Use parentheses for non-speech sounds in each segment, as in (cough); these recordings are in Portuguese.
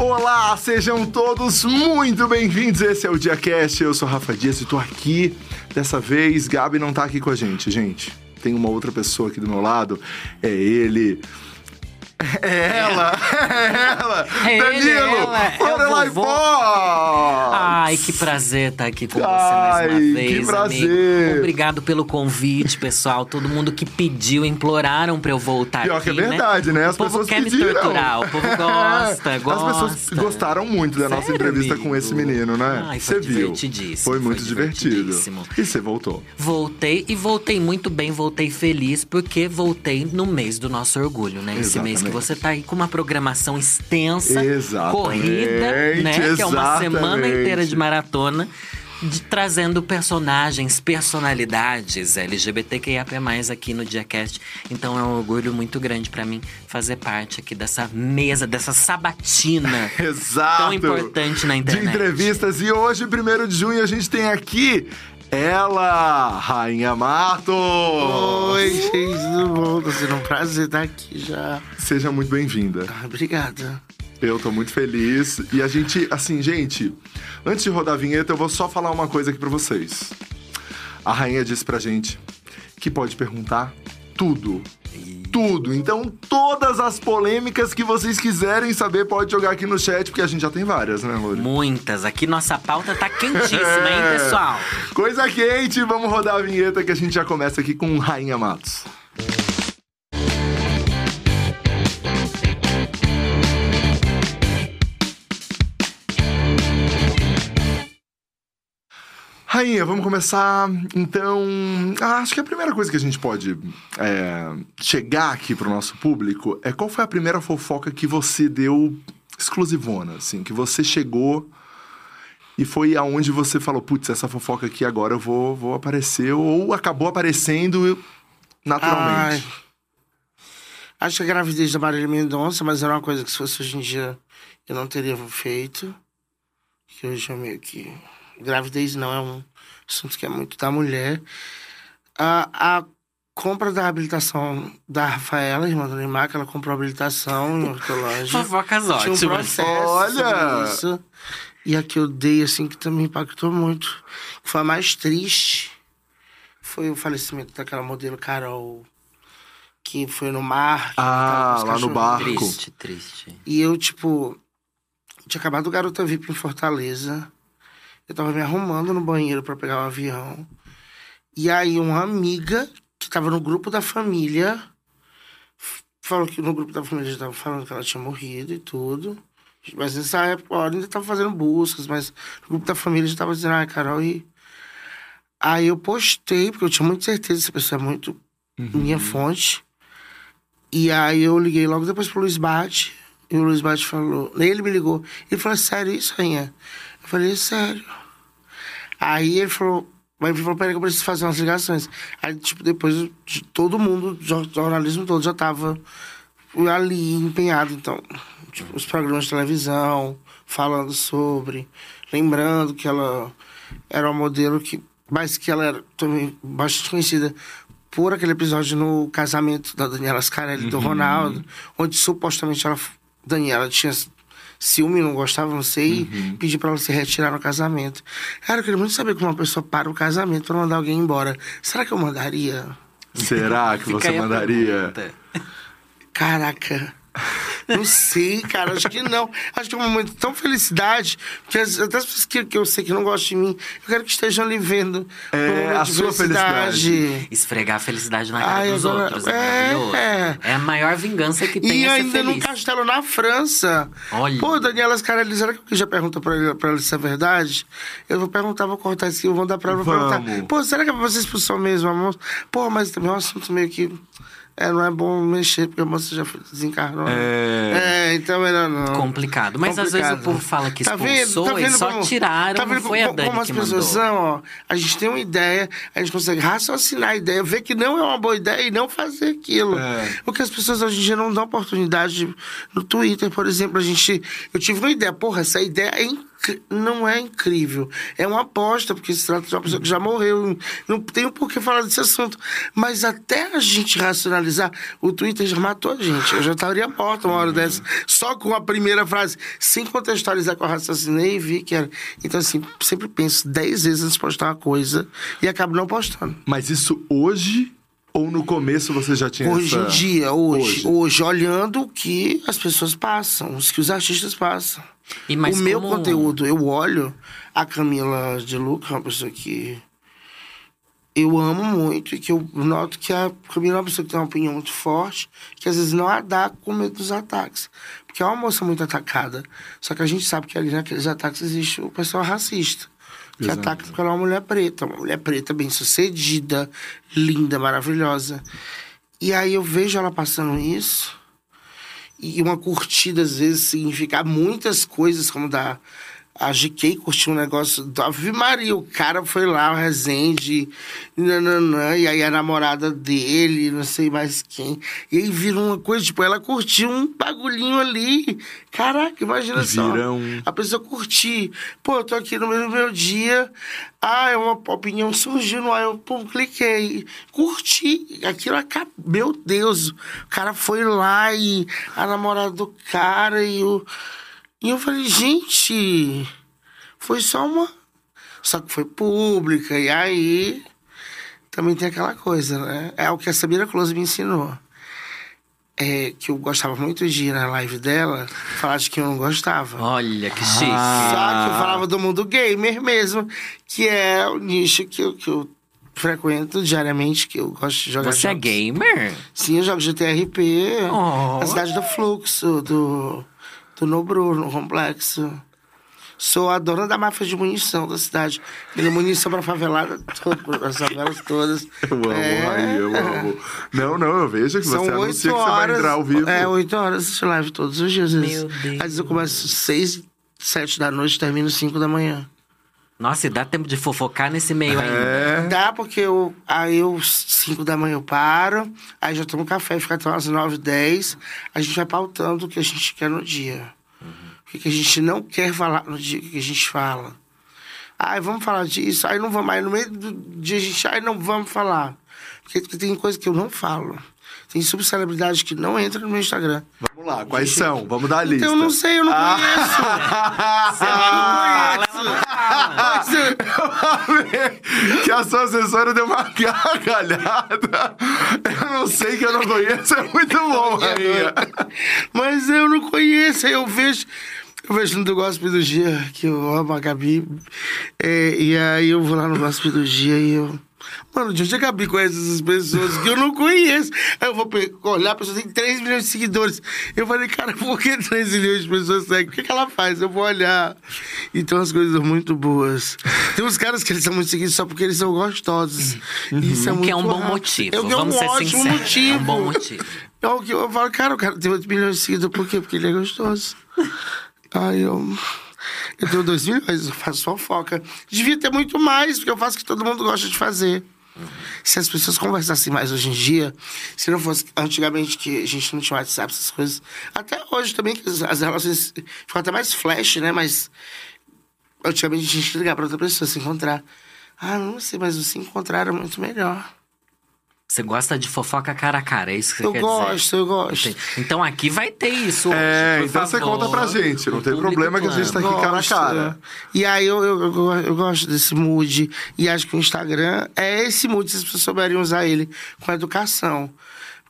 Olá, sejam todos muito bem-vindos. Esse é o DiaCast. Eu sou Rafa Dias e tô aqui. Dessa vez, Gabi não tá aqui com a gente, gente. Tem uma outra pessoa aqui do meu lado. É ele. É ela! É ela! É ele, Danilo! é o Lorelai vovô. Fox! Ai, que prazer estar aqui com você Ai, mais uma que vez, prazer. amigo. Obrigado pelo convite, pessoal. Todo mundo que pediu, imploraram pra eu voltar Pior aqui, que é verdade, né? As O povo pessoas quer pediram. me torturar, o povo gosta, (laughs) gosta. As pessoas gostaram muito da nossa Sério, entrevista amigo? com esse menino, né? Ai, foi Você viu? divertidíssimo, Foi muito foi divertido. E você voltou. Voltei e voltei muito bem, voltei feliz, porque voltei no mês do nosso orgulho, né? Esse mês que Exatamente. Você tá aí com uma programação extensa, Exatamente, corrida, né? Que é uma semana exatamente. inteira de maratona. de- trazendo personagens, personalidades LGBTQIAP+, aqui no DiaCast. Então é um orgulho muito grande pra mim fazer parte aqui dessa mesa, dessa sabatina (laughs) Exato. tão importante na De internet. entrevistas. E hoje, 1 de junho, a gente tem aqui ela, Rainha Mato. Oi, gente, tudo bom? Tá sendo um prazer estar aqui já. Seja muito bem-vinda. Ah, obrigada. Eu tô muito feliz. E a gente, assim, gente, antes de rodar a vinheta, eu vou só falar uma coisa aqui pra vocês. A rainha disse pra gente que pode perguntar tudo. Tudo. Então, todas as polêmicas que vocês quiserem saber, pode jogar aqui no chat, porque a gente já tem várias, né, Lori? Muitas. Aqui nossa pauta tá quentíssima, hein, (laughs) pessoal? Coisa quente, vamos rodar a vinheta que a gente já começa aqui com Rainha Matos. Rainha, vamos começar então. ah, acho que a primeira coisa que a gente pode é, chegar aqui pro nosso público é qual foi a primeira fofoca que você deu exclusivona, assim, que você chegou e foi aonde você falou, putz, essa fofoca aqui agora eu vou, vou aparecer, ou acabou aparecendo naturalmente. Acho que a gravidez da Marília Mendonça, mas era uma coisa que se fosse hoje em dia eu não teria feito. Que hoje é meio que. Gravidez não é um assunto que é muito da mulher. A, a compra da habilitação da Rafaela, irmã do Neymar, que ela comprou a habilitação (laughs) em ortológica. Fofocas Tinha um ótimas. processo Olha! isso. E a que eu dei, assim, que também impactou muito. Foi a mais triste. Foi o falecimento daquela modelo Carol. Que foi no mar. que Ah, lá no barco. Triste, triste. E eu, tipo... Tinha acabado o Garota VIP em Fortaleza. Eu tava me arrumando no banheiro pra pegar o avião. E aí uma amiga que tava no grupo da família... Falou que no grupo da família já tava falando que ela tinha morrido e tudo. Mas nessa época, ainda tava fazendo buscas, mas no grupo da família já tava dizendo, ah, Carol, e... Aí eu postei, porque eu tinha muita certeza que essa pessoa é muito minha fonte. E aí eu liguei logo depois pro Luiz Bate. E o Luiz Bate falou. Ele me ligou. Ele falou, "É sério isso, rainha? Eu falei, "É sério. Aí ele falou. Mas ele falou, peraí que eu preciso fazer umas ligações. Aí, tipo, depois de todo mundo, jornalismo todo já tava ali empenhado. Então, tipo, os programas de televisão, falando sobre, lembrando que ela era uma modelo que. Mas que ela era também bastante conhecida por aquele episódio no casamento da Daniela Scarelli e do Ronaldo, onde supostamente ela, Daniela tinha ciúme, não gostava, não sei, e pediu pra ela se retirar no casamento. Cara, eu queria muito saber como uma pessoa para o casamento pra mandar alguém embora. Será que eu mandaria? Será que você mandaria? Caraca. Não sei, cara. Acho que não. Acho que é um momento tão felicidade. Que as, até as pessoas que, que eu sei que não gostam de mim, eu quero que estejam ali vendo. É, a de sua felicidade. Esfregar a felicidade na cara Ai, dos agora- outros. É, é. maravilhoso. É a maior vingança que tem E é ser ainda num castelo na França. Olha. Pô, Daniela Scarelli, será que eu já pergunta pra, ele, pra ela se é verdade? Eu vou perguntar, vou cortar isso aqui, eu vou dar pra ela, vou Vamos. perguntar. Pô, será que é pra vocês expulsão mesmo, a moça? Pô, mas também é um assunto meio que... É, não é bom mexer, porque a moça já desencarnou. né? É. É, então melhor não. Complicado. Mas às vezes o Complicado. povo fala que Tá vendo- expulsou tá e vendo só como- tiraram, tá vendo foi a como, Dani como as pessoas são, ó. A gente tem uma ideia, a gente consegue raciocinar a ideia, ver que não é uma boa ideia e não fazer aquilo. É. Porque as pessoas hoje em dia não dão oportunidade. No Twitter, por exemplo, a gente. Eu tive uma ideia, porra, essa ideia é incrível. Não é incrível. É uma aposta, porque se trata de uma pessoa que já morreu. Não tenho por que falar desse assunto. Mas até a gente racionalizar, o Twitter já matou a gente. Eu já estaria morta uma hora dessa. Só com a primeira frase, sem contextualizar que eu raciocinei e vi que era. Então, assim, sempre penso dez vezes antes de postar uma coisa e acabo não postando. Mas isso hoje ou no começo você já tinha Hoje essa... em dia, hoje, Hoje. hoje, olhando o que as pessoas passam, os que os artistas passam. E mas o meu como- conteúdo, eu olho a Camila de Luca, uma pessoa que eu amo muito e que eu noto que a Camila é uma pessoa que tem uma opinião muito forte, que às vezes não a dá com medo dos ataques. Porque é uma moça muito atacada. Só que a gente sabe que ali naqueles ataques existe o pessoal racista. Que Exato. ataca porque ela é uma mulher preta, uma mulher preta bem sucedida, linda, maravilhosa. E aí eu vejo ela passando isso. E uma curtida, às vezes, significa muitas coisas, como da. A GK curtiu um negócio do Ave Maria. O cara foi lá, o Rezende, nananã, e aí a namorada dele, não sei mais quem. E aí virou uma coisa, tipo, ela curtiu um bagulhinho ali. Caraca, imagina só. Vira um- A pessoa curtir. Pô, eu tô aqui no meio do meu dia. Ah, uma opinião surgiu no ar. Eu pum, cliquei. Curti. Aquilo acabou. Meu Deus. O cara foi lá e a namorada do cara e o. E eu falei, gente, foi só uma. Só que foi pública. E aí. Também tem aquela coisa, né? É o que a Sabina Close me ensinou. É, que eu gostava muito de ir na live dela, falar de quem eu não gostava. Olha que chique. Só que eu falava do mundo gamer mesmo, que é o nicho que eu, que eu frequento diariamente, que eu gosto de jogar Você é jogos. gamer? Sim, eu jogo GTRP, Oh. na cidade do Fluxo, do, do Nobru, no complexo. Sou a dona da máfia de munição da cidade. Ele munição pra favelada, toda, as favelas todas. Eu amo, É. aí, eu amo. Não, não, eu vejo que São você oito anuncia que você vai horas. entrar ao vivo. É, oito horas de live todos os dias. às vezes. Meu Deus. Às vezes eu começo seis, sete da noite, termino cinco da manhã. Nossa, e dá tempo de fofocar nesse meio ainda. É. Dá, porque eu, aí eu, 5 da manhã eu paro, aí já tomo café, fica até umas 9, 10. A gente vai pautando o que a gente quer no dia. O que que a gente não quer falar no dia, o que que a gente fala. Ai, vamos falar disso. Aí não vamos. Aí no meio do dia a gente. Ai, não vamos falar. Porque tem coisa que eu não falo. Tem subcelebridades que não entram no meu Instagram. Vamos lá, quais são? Vamos dar a lista. Então eu não sei, eu não conheço. (laughs) Ah, eu não conheço. Mas, que a sua assessora deu uma gargalhada. Eu não sei que eu não conheço, é muito bom, rainha. Mas eu não conheço, eu vejo. Eu vejo no do Gospel do Dia, que eu amo a Gabi. é, e aí eu vou lá no Gospel do Dia e eu. Mano, de onde a Gabi conhece essas pessoas que eu não conheço? Aí eu vou olhar, a pessoa tem 3 milhões de seguidores. Eu falei, cara, por que 3 milhões de pessoas seguem? O que, que ela faz? Eu vou olhar. Então as coisas são muito boas. Tem uns caras que eles são muito seguidos só porque eles são gostosos. Isso é muito que é um bom raro. motivo. Eu, que é Vamos um ser ótimo sinceros. motivo. É um bom motivo. É que eu falo, cara, o cara tem 8 milhões de seguidores, por quê? Porque ele é gostoso. Aí eu. Eu tenho 2 milhões, eu faço fofoca. Devia ter muito mais, porque eu faço o que todo mundo gosta de fazer. Se as pessoas conversassem mais hoje em dia, se não fosse antigamente que a gente não tinha WhatsApp, essas coisas. Até hoje também, que as, relações ficam até mais flash, né? Mas antigamente a gente ligar pra outra pessoa, se encontrar. Ah, não sei, mas se encontrar era muito melhor. Você gosta de fofoca cara a cara, é isso que você Eu quer gosto, dizer? eu gosto. Entendi. Então aqui vai ter isso hoje, É, por então você favor. conta pra gente, não O tem problema que a gente tá aqui cara a Gosto. cara. E aí eu, eu, eu, eu gosto desse mood. E acho que o Instagram é esse mood, se as pessoas souberem usar ele com educação.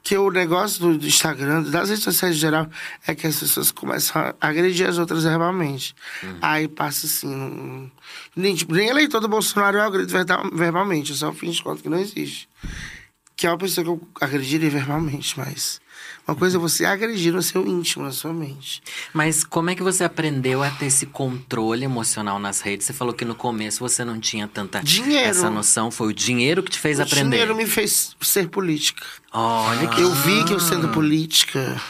Porque o negócio do, do Instagram, das redes sociais em geral, é que as pessoas começam a agredir as outras verbalmente. Aí passa assim. não- nem, tipo, nem eleitor do Bolsonaro eu agredo verda- verbalmente, eu só finge de conta que não existe. Que é uma pessoa que eu agrediria verbalmente, mas. Uma coisa é você agredir no seu íntimo, na sua mente. Mas como é que você aprendeu a ter esse controle emocional nas redes? Você falou que no começo você não tinha tanta Dinheiro. essa noção. Foi o dinheiro que te fez O aprender. dinheiro me fez ser política. Olha que Eu vi que eu sendo política,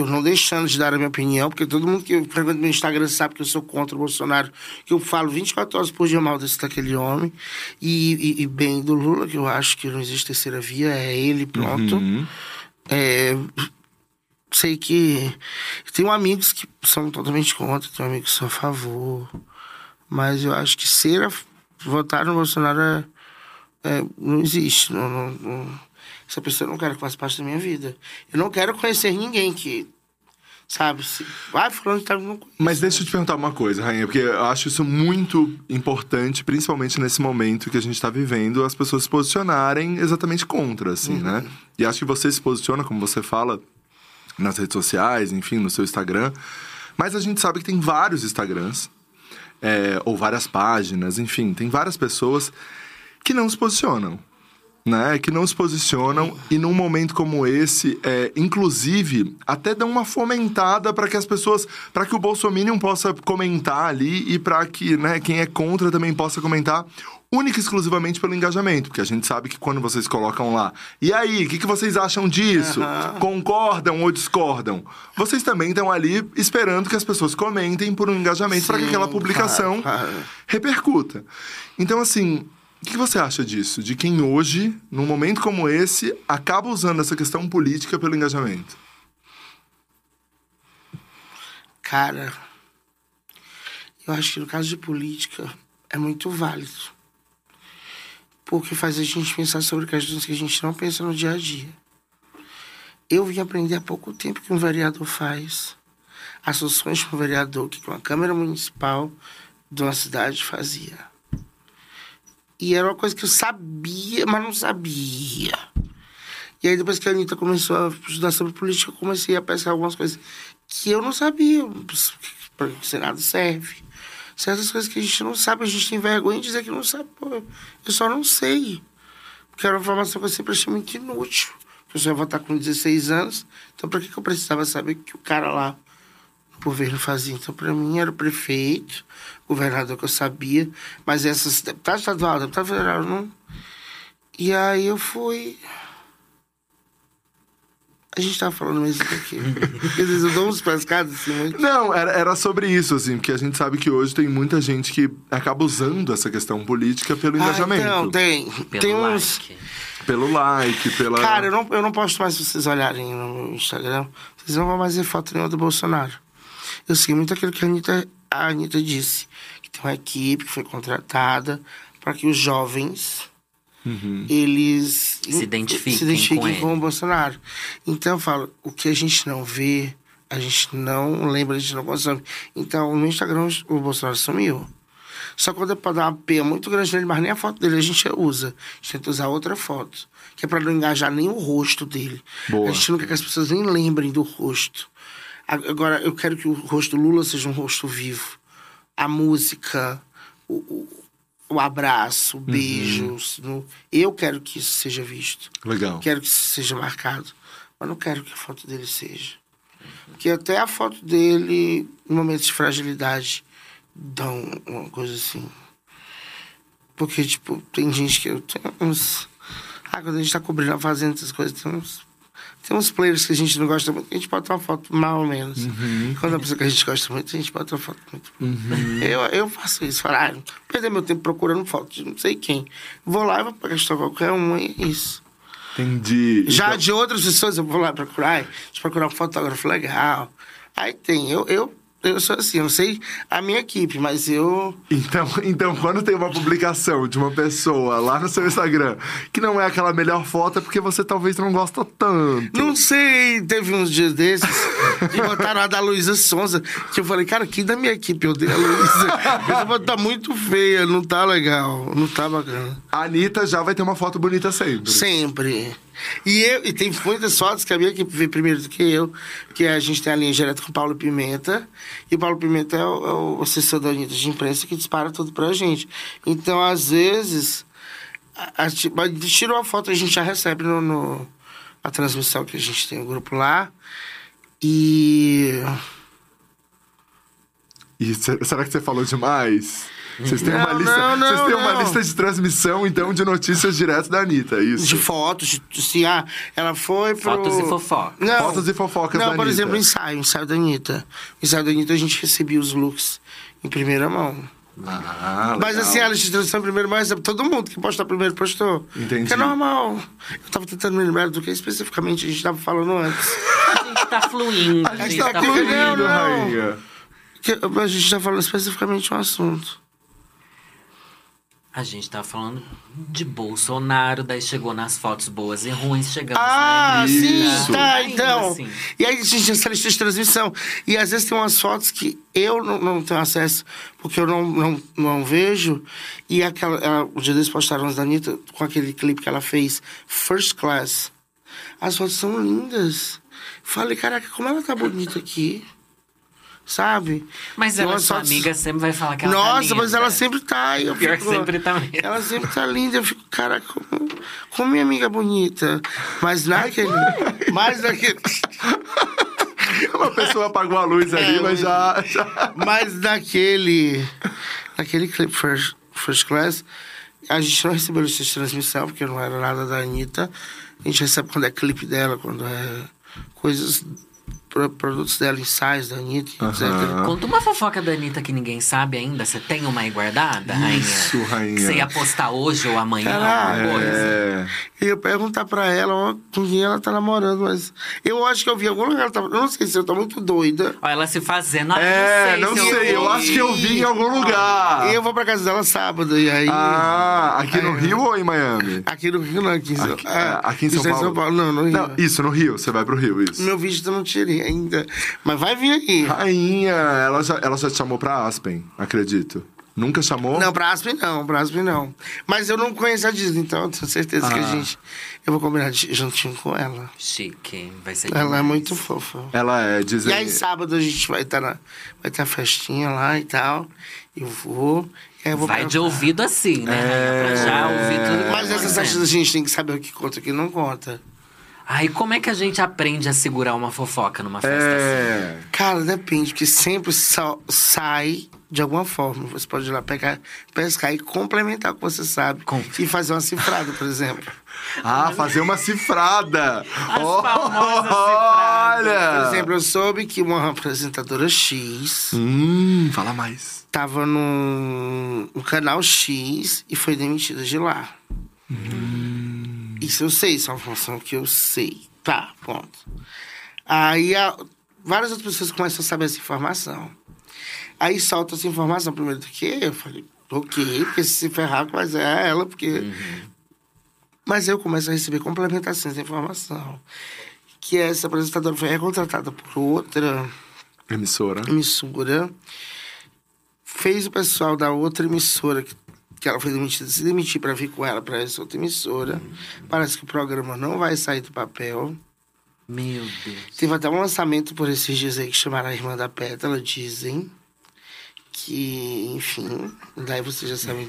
eu não deixando de dar a minha opinião, porque todo mundo que frequenta meu Instagram sabe que eu sou contra o Bolsonaro, que eu falo 24 horas por dia mal desse daquele homem, e, e- e bem do Lula, que eu acho que não existe terceira via, é ele, pronto. Uhum. É, sei que. Tenho amigos que são totalmente contra, tenho amigos que são a favor. Mas eu acho que ser a, votar no Bolsonaro é, é, não existe. Não, não, não, essa pessoa eu não quero que faça parte da minha vida. Eu não quero conhecer ninguém que. Sabe? Se, vai falando que não. Mas deixa eu te perguntar uma coisa, Rainha, porque eu acho isso muito importante, principalmente nesse momento que a gente está vivendo, as pessoas se posicionarem exatamente contra, assim, Uhum. né? E acho que você se posiciona, como você fala, nas redes sociais, enfim, no seu Instagram. Mas a gente sabe que tem vários Instagrams, é, ou várias páginas, enfim, tem várias pessoas que não se posicionam. Né, que não se posicionam e num momento como esse, é, inclusive, até dão uma fomentada para que as pessoas, para que o Bolsominion possa comentar ali e para que né, quem é contra também possa comentar, única e exclusivamente pelo engajamento, porque a gente sabe que quando vocês colocam lá, e aí, o que, que vocês acham disso? Aham. Concordam ou discordam? Vocês também estão ali esperando que as pessoas comentem por um engajamento para que aquela publicação claro. repercuta. Então, assim, o que você acha disso? De quem hoje, num momento como esse, acaba usando essa questão política pelo engajamento? Cara, eu acho que no caso de política é muito válido. Porque faz a gente pensar sobre questões que a gente não pensa no dia a dia. Eu vim aprender há pouco tempo que um vereador faz, as ações que um vereador, que uma Câmara Municipal de uma cidade fazia. E era uma coisa que eu sabia, mas não sabia. E aí, depois que a Anitta começou a estudar sobre política, eu comecei a pescar algumas coisas que eu não sabia para que o Senado serve. Certas coisas que a gente não sabe, a gente tem vergonha de dizer que não sabe. Pô, eu só não sei. Porque era uma informação que eu sempre achei muito inútil. Eu só ia votar com 16 anos, então para que, que eu precisava saber que o cara lá no governo fazia? Então, para mim, era o prefeito, o governador que eu sabia, mas essas deputado estadual, deputado federal, não. E aí eu fui. A gente tava falando mesmo aqui. Às vezes eu dou uns pescados assim muito. Não, era, era sobre isso, assim, porque a gente sabe que hoje tem muita gente que acaba usando essa questão política pelo engajamento. Ah, então, tem. Pelo tem uns. like. Pelo like, pela. Cara, eu não, eu não posto mais se vocês olharem no meu Instagram. Vocês não vão mais ver foto nenhuma do Bolsonaro. Eu sei muito aquilo que a Anitta, a Anitta disse. Que tem uma equipe que foi contratada para que os jovens Uhum. eles Se identifiquem se identifiquem com com, o Bolsonaro. Então eu falo, o que a gente não vê, a gente não lembra, a gente não consome. Então no Instagram o Bolsonaro sumiu. Só quando é pra dar uma peia muito grande nele, mas nem a foto dele a gente usa. A gente tenta usar outra foto. Que é pra não engajar nem o rosto dele. Boa. A gente não quer que as pessoas nem lembrem do rosto. Agora, eu quero que o rosto do Lula seja um rosto vivo. A música, o, o, o abraço, o beijo. no- Eu quero que isso seja visto. Legal. Quero que isso seja marcado. Mas não quero que a foto dele seja. Porque até a foto dele, em momentos de fragilidade, dão uma coisa assim. Porque, tipo, tem gente que. Tem uns. Ah, quando a gente tá cobrindo a fazenda, essas coisas, tem uns. Tem uns players que a gente não gosta muito, a gente bota uma foto mal ou menos. Quando é uma pessoa que a gente gosta muito, a gente bota uma foto muito. Eu, eu faço isso, falo, ah, perder meu tempo procurando foto de não sei quem. Vou lá e vou gastar qualquer um, e é isso. Entendi. Já Então- de outras pessoas eu vou lá procurar, procurar um fotógrafo legal. Aí tem, eu, eu, eu sou assim, eu não sei a minha equipe, mas eu. Então, então, quando tem uma publicação de uma pessoa lá no seu Instagram que não é aquela melhor foto, é porque você talvez não gosta tanto. Não sei, teve uns dias desses que botaram a da Luísa Sonza, que eu falei, cara, quem da minha equipe eu dei a Luísa? Essa foto tá muito feia, não tá legal, não tá bacana. A Anitta já vai ter uma foto bonita sempre. Sempre. E, eu, e tem muitas fotos que a minha equipe vê primeiro do que eu, que a gente tem a linha direta com o Paulo Pimenta, e o Paulo Pimenta é o, é o assessor da Anitta de imprensa que dispara tudo pra gente. Então, às vezes, a, a, ti- mas tira uma foto, a gente já recebe no, no- na transmissão que a gente tem o grupo lá. E. E se- será que você falou demais? Vocês têm, Não, uma, lista, não, não, vocês têm uma lista de transmissão, então, de notícias direto da Anitta, é isso? De fotos, de, se ah, ela foi pro... Fotos e fofocas. Não, Fotos e fofocas não, da por Anitta. exemplo, ensaio, ensaio da Anitta. O ensaio da Anitta a gente recebia os looks em primeira mão. Ah, Mas legal. assim, a lista de transmissão primeiro, mas todo mundo que postar primeiro postou. Entendi. Que é normal. Eu tava tentando me lembrar do que especificamente a gente tava falando antes. A gente tá fluindo. A gente tá fluindo. fluindo, Não, não. rainha. Que a gente tá falando especificamente um assunto. A gente tá falando de Bolsonaro, daí chegou nas fotos boas e ruins, chegamos Ah, na sim, Isso. tá, Ainda então. assim. E aí a gente essa lista de transmissão. E às vezes tem umas fotos que eu não, não tenho acesso, porque eu não, não, não vejo. E aquela. Ela, o dia deles postaram as da Anitta com aquele clipe que ela fez, First Class. As fotos são lindas. Falei, caraca, como ela tá bonita aqui. Sabe? Mas ela, umas sua fotos- amiga, sempre vai falar que ela tá Nossa, linda. mas ela sempre tá. e Eu Pior fico, que sempre tá mesmo. Ela sempre tá linda. Eu fico, cara, como, como minha amiga é bonita. Mas naquele. (laughs) mas naquele. (laughs) Uma pessoa apagou a luz ali, É, mas já, (laughs) já. Mas naquele. Naquele clipe First, First Class, a gente não recebeu lista de transmissão, porque não era nada da Anitta. A gente recebe quando é clipe dela, quando é coisas. Pro- Produtos dela, ensaios da Anitta, etc. Aham. Conta uma fofoca da Anitta que ninguém sabe ainda. Você tem uma aí guardada, Isso, rainha? rainha. Que você ia postar hoje ou amanhã, Caralho. alguma coisa? É. E eu perguntar pra ela com quem ela tá namorando, mas eu acho que eu vi em algum lugar. ela tava- Eu não sei se eu tô muito doida. Olha ela se fazendo. Ah, É, não se sei, eu vi. acho que eu vi em algum lugar. E eu vou pra casa dela sábado, e aí. Ah, aqui no É. Rio ou em Miami? Aqui no Rio, não, aqui em São, Aqui, ah, aqui em São isso é Paulo? Não, no Rio. Não, isso, no Rio. Você vai pro Rio, isso. Meu vídeo eu não tirei ainda. Mas vai vir aí. Rainha, ela já, ela já te chamou pra Aspen, acredito. Nunca chamou? Não, pra Aspen não, pra Aspen não. Mas eu não conheço a Disney, então eu tenho certeza que a Ah. gente. Eu vou combinar de- juntinho com ela. Chique, vai ser Ela é demais. muito fofa. Ela é, dizem... E aí, sábado a gente vai estar na. Vai ter a festinha lá e tal. Eu vou. E eu Vai pra- de ouvido assim, né? rainha? Pra já ouvir tudo que Mas tá essas festas a gente tem que saber o que conta e o que não conta. Ai, como é que a gente aprende a segurar uma fofoca numa festa assim? É... Cara, depende, porque sempre sai de alguma forma. Você pode ir lá pegar, pescar e complementar o que você sabe. Com- E fazer uma cifrada, por exemplo. (laughs) Ah, fazer uma cifrada. Oh. (laughs) Olha! Por exemplo, eu soube que uma apresentadora X Hum, fala mais. tava no, no canal X e foi demitida de lá. Isso eu sei, isso é uma informação que eu sei. Tá, ponto. Aí a- várias outras pessoas começam a saber essa informação. Aí solta essa informação primeiro do que eu. falei, ok, porque se se ferrar, mas é ela, porque. Mas eu começo a receber complementações da informação. Que essa apresentadora foi recontratada por outra Emissora. emissora fez o pessoal da outra emissora que, que ela foi demitida se demitir para vir com ela para essa outra emissora. Parece que o programa não vai sair do papel. Meu Deus. Teve até um lançamento por esses dias aí que chamaram a Irmã da Pétala, dizem. Que, enfim, daí vocês já sabem.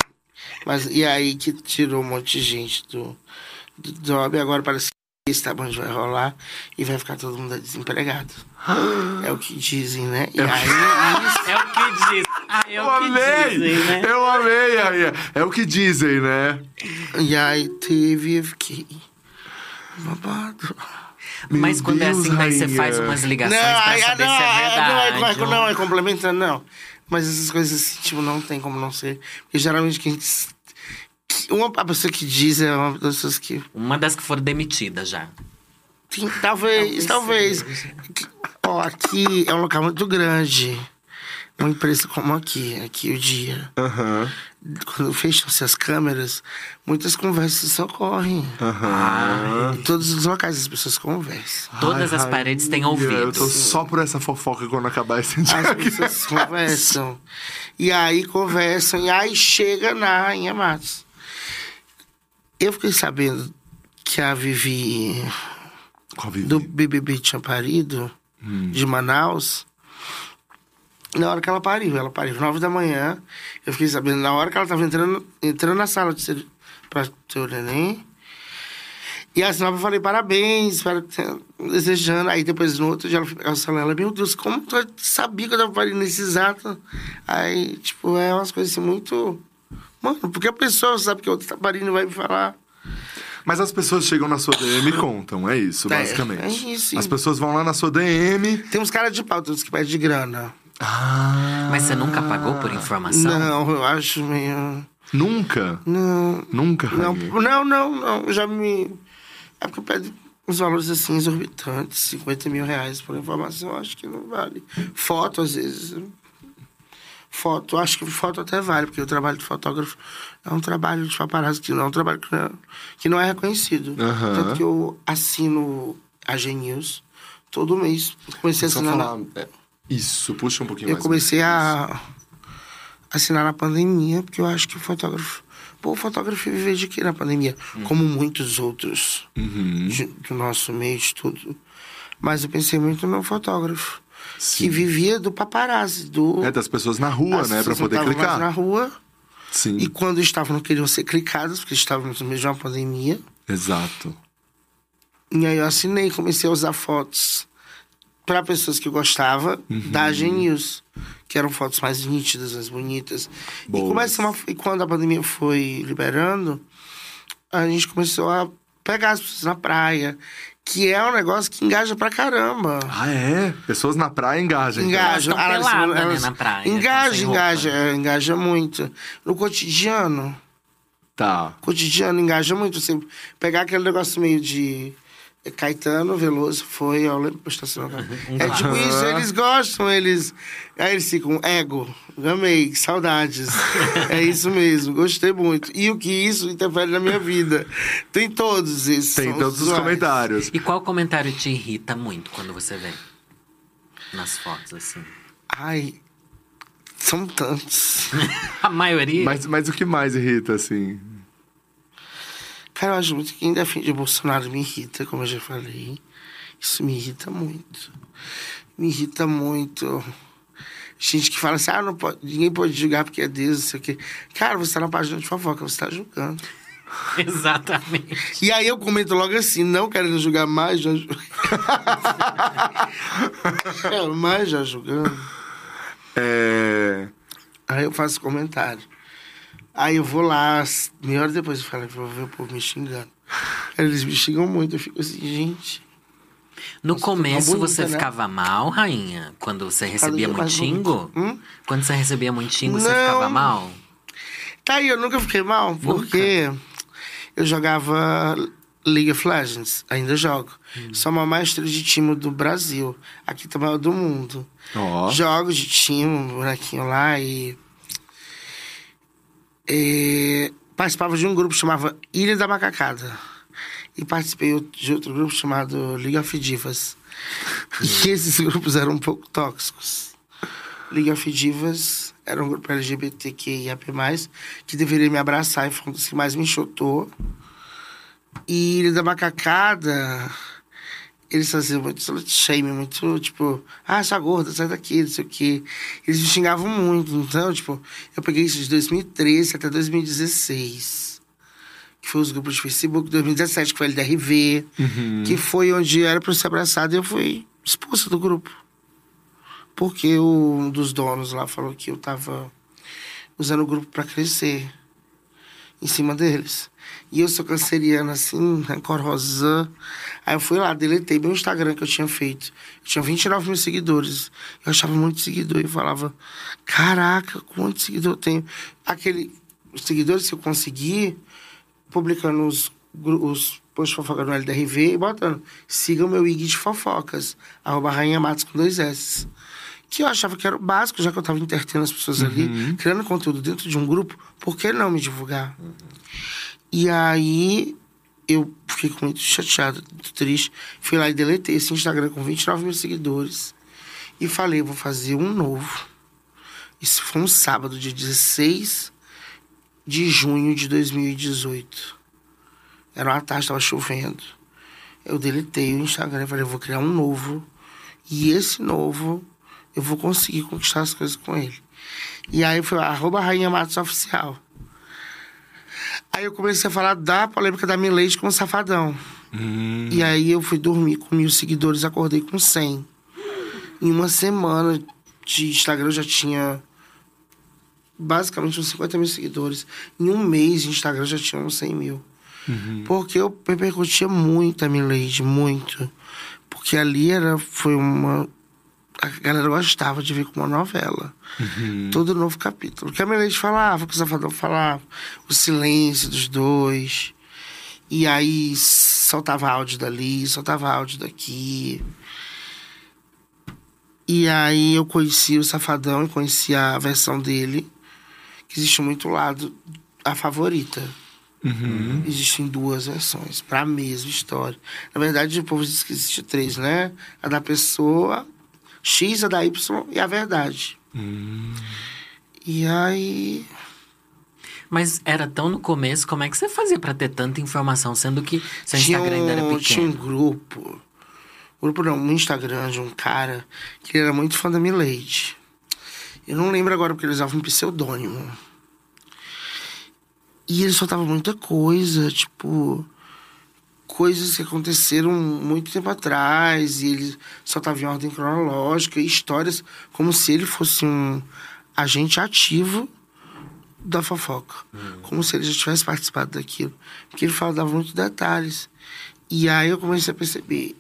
Mas e aí que tirou um monte de gente do, do job, agora parece que esse tamanho vai rolar e vai ficar todo mundo desempregado. (gasps) É o que dizem, né? E aí isso É o que (laughs) diz. (laughs) É Eu que amei! dizem, né? Eu amei, rainha. É o que dizem, né? E aí teve, eu fiquei. Babado. Meu Mas quando é Deus, assim, daí você faz umas ligações pra aí- saber não, se é ah, verdade. Não, é, ou- não, é complementando, não. Mas essas coisas assim, tipo, não tem como não ser. Porque geralmente quem. que- Uma a pessoa que diz é uma das pessoas que. Uma das que foram demitidas já. Sim, talvez, talvez. Ó, aqui é um local muito grande. Uma empresa como aqui, aqui o dia. Aham. Quando fecham-se as câmeras, muitas conversas ocorrem. Aham. Em todos os locais as pessoas conversam. Todas Ai, as paredes têm rainha, Eu ouvidos. tô só por essa fofoca quando acabar esse dia. As pessoas (laughs) conversam. E aí conversam, e aí chega na Rainha Matos. Eu fiquei sabendo que a Vivi Qual Vivi? do BBB tinha parido, de Manaus. Na hora que ela pariu, ela pariu nove da manhã. Eu fiquei sabendo na hora que ela tava entrando, entrando na sala de ser, pra ter o neném. E assim, eu falei, parabéns, espero que tenha- desejando. Aí depois no outro dia ela foi pegar o celular, ela, meu Deus, como tu sabia que eu tava parindo nesse exato? Aí, tipo, é umas coisas assim muito. Mano, porque a pessoa sabe que a outra tá parindo e vai me falar. Mas as pessoas chegam na sua DM e contam, é isso, É, basicamente. é isso. As pessoas vão lá na sua DM. Tem uns caras de pau, tem uns que pedem de grana. Ah. Mas você nunca pagou por informação? Não, eu acho meio. Nunca? Não. Nunca, Não, não, não, não. Já me. É porque pede uns valores assim exorbitantes, 50 mil reais por informação, acho que não vale. Foto, às vezes. Foto, acho que foto até vale, porque o trabalho de fotógrafo é um trabalho de paparazzi, que não é um trabalho que não é, que não é reconhecido. Aham. Tanto que eu assino a G-News todo mês. Comecei a assinar. na- falar... é, Isso, puxa um pouquinho eu mais. comecei a assinar na pandemia, porque eu acho que o fotógrafo. Pô, o fotógrafo vive de quê na pandemia? Como muitos outros Uhum. de- do nosso meio de tudo. Mas eu pensei muito no fotógrafo. Sim. Que vivia do paparazzi, do. É das pessoas na rua, As né? Pra poder clicar. mais na rua. Sim, E quando estavam, não queriam ser clicadas, porque estávamos no meio de uma pandemia. exato. E aí eu assinei, comecei a usar fotos para pessoas que eu gostava Uhum. da Genius, que eram fotos mais nítidas, mais bonitas. E, Boas. comecei uma, e quando a pandemia foi liberando, a gente começou a pegar as pessoas na praia, que é um negócio que engaja pra caramba. Ah, é? Pessoas na praia engajam. então. Engaja, tão elas- peladas, né, elas- na praia, Engaja, engaja, é, engaja muito. No cotidiano, Tá. cotidiano engaja muito. Você pegar aquele negócio meio de Caetano Veloso foi, eu lembro pra estacionar. É tipo isso, eles gostam, eles. Aí eles ficam, ego, amei, saudades. (laughs) é isso mesmo, gostei muito. E o que isso interfere na minha vida? Tem todos esses. Tem todos os usuais. comentários. E qual comentário te irrita muito quando você vê? Nas fotos, assim. Ai, são tantos. (laughs) A maioria? Mas, mas o que mais irrita, assim? Cara, eu acho muito que quem defende o Bolsonaro me irrita, como eu já falei. Isso me irrita muito. Me irrita muito. Gente que fala assim, ah, não pode, ninguém pode julgar porque é Deus, não sei o quê. Cara, você tá na página de fofoca, você tá julgando. (laughs) Exatamente. E aí eu comento logo assim, não querendo julgar mais, já julgando. (laughs) é, mais já julgando. É. Aí eu faço comentário. Aí eu vou lá, meia hora depois eu falo, vou ver o povo me xingando. Aí eles me xingam muito, eu fico assim, gente. No Nossa, começo bonita, você né? ficava mal, rainha? Quando você recebia muito xingo? Hum? Quando você recebia muito xingo, você ficava mal? Tá aí, eu nunca fiquei mal, porque eu jogava League of Legends, ainda jogo. Sou uma mestre de time do Brasil, aqui também é do mundo. Ó. Jogo de time, um bonequinho lá e. e participava de um grupo que chamava Ilha da Macacada. E participei de outro grupo chamado League of Divas. (laughs) E esses grupos eram um pouco tóxicos. League of Divas era um grupo LGBTQIAP+, que deveria me abraçar e foi um dos que mais me enxotou. E Ilha da Macacada, eles faziam muito slut shame, muito, tipo, ah, essa gorda, sai daqui, não sei o quê. Eles me xingavam muito, então, tipo, eu peguei isso de 2013 até 2016. Que foi os grupos de Facebook, 2017, que foi LDRV, que foi onde era pra eu ser abraçado e eu fui expulso do grupo. Porque um dos donos lá falou que eu tava usando o grupo pra crescer em cima deles. E eu sou canceriana, assim, rancorosa. Aí eu fui lá, deletei meu Instagram que eu tinha feito. Eu tinha 29 mil seguidores. Eu achava muito seguidor e falava: Caraca, quanto seguidor eu tenho? Aquele, os seguidores que eu consegui, publicando os, os posts de fofoca no LDRV e botando: Sigam meu IG de fofocas, arroba Rainha Matos com dois S. Que eu achava que era o básico, já que eu tava entretendo as pessoas ali, criando conteúdo dentro de um grupo, por que não me divulgar? E aí eu fiquei muito chateado, muito triste. Fui lá e deletei esse Instagram com 29 mil seguidores. E falei, vou fazer um novo. Isso foi um sábado, dia 16 de junho de 2018. Era uma tarde, estava chovendo. Eu deletei o Instagram e falei, vou criar um novo. E esse novo, eu vou conseguir conquistar as coisas com ele. E aí foi arroba Rainha Matos Oficial. Aí eu comecei a falar da polêmica da Milady com o Safadão. E aí eu fui dormir com mil seguidores, acordei com 100. Em uma semana de Instagram eu já tinha basicamente uns 50 mil seguidores. Em um mês de Instagram eu já tinha uns 100 mil. Porque eu repercutia muito a Milady, muito. Porque ali era, foi uma a galera gostava de ver como uma novela. Todo novo capítulo. Que a Milady falava, o que o Safadão falava, o silêncio dos dois. E aí soltava áudio dali, soltava áudio daqui. E aí eu conheci o Safadão e conheci a versão dele, que existe muito lado, a favorita. Existem duas versões, para a mesma história. Na verdade, o povo diz que existe três, né? A da pessoa, X, a da Y e a verdade. E aí. Mas era tão no começo, como é que você fazia pra ter tanta informação, sendo que seu tinha Instagram ainda era um, tinha um pequeno? grupo. Grupo não, um Instagram de um cara que era muito fã da Milady. Eu não lembro agora porque ele usava um pseudônimo. E ele soltava muita coisa, tipo. Coisas que aconteceram muito tempo atrás. E ele soltava em ordem cronológica. E histórias como se ele fosse um agente ativo da fofoca. Como se ele já tivesse participado daquilo. Porque ele falava muitos detalhes. E aí eu comecei a perceber.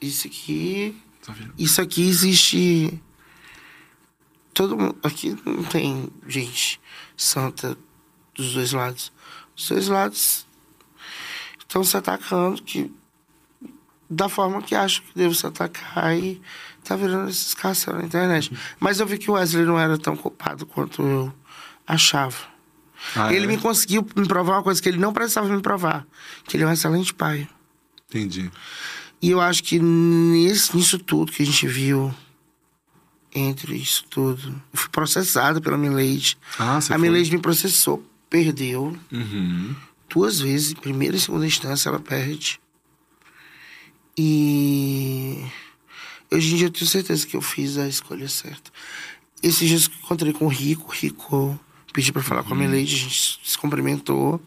Isso aqui. Tá? Isso aqui existe. Todo mundo. Aqui não tem gente santa dos dois lados. Os dois lados estão se atacando que, da forma que acham que devo se atacar e tá virando esses caças na internet. Mas eu vi que o Wesley não era tão culpado quanto eu achava. Ah, ele é? me conseguiu me provar uma coisa que ele não precisava me provar. Que ele é um excelente pai. Entendi. E eu acho que nesse, nisso tudo que a gente viu, entre isso tudo, eu fui processado pela Milady. Ah, a? Milady me processou, perdeu Uhum. Duas vezes, em primeira e segunda instância, ela perde. E hoje em dia eu tenho certeza que eu fiz a escolha certa. Esses dias que eu encontrei com o Rico, o Rico pedi pra falar com a Milady, a gente se cumprimentou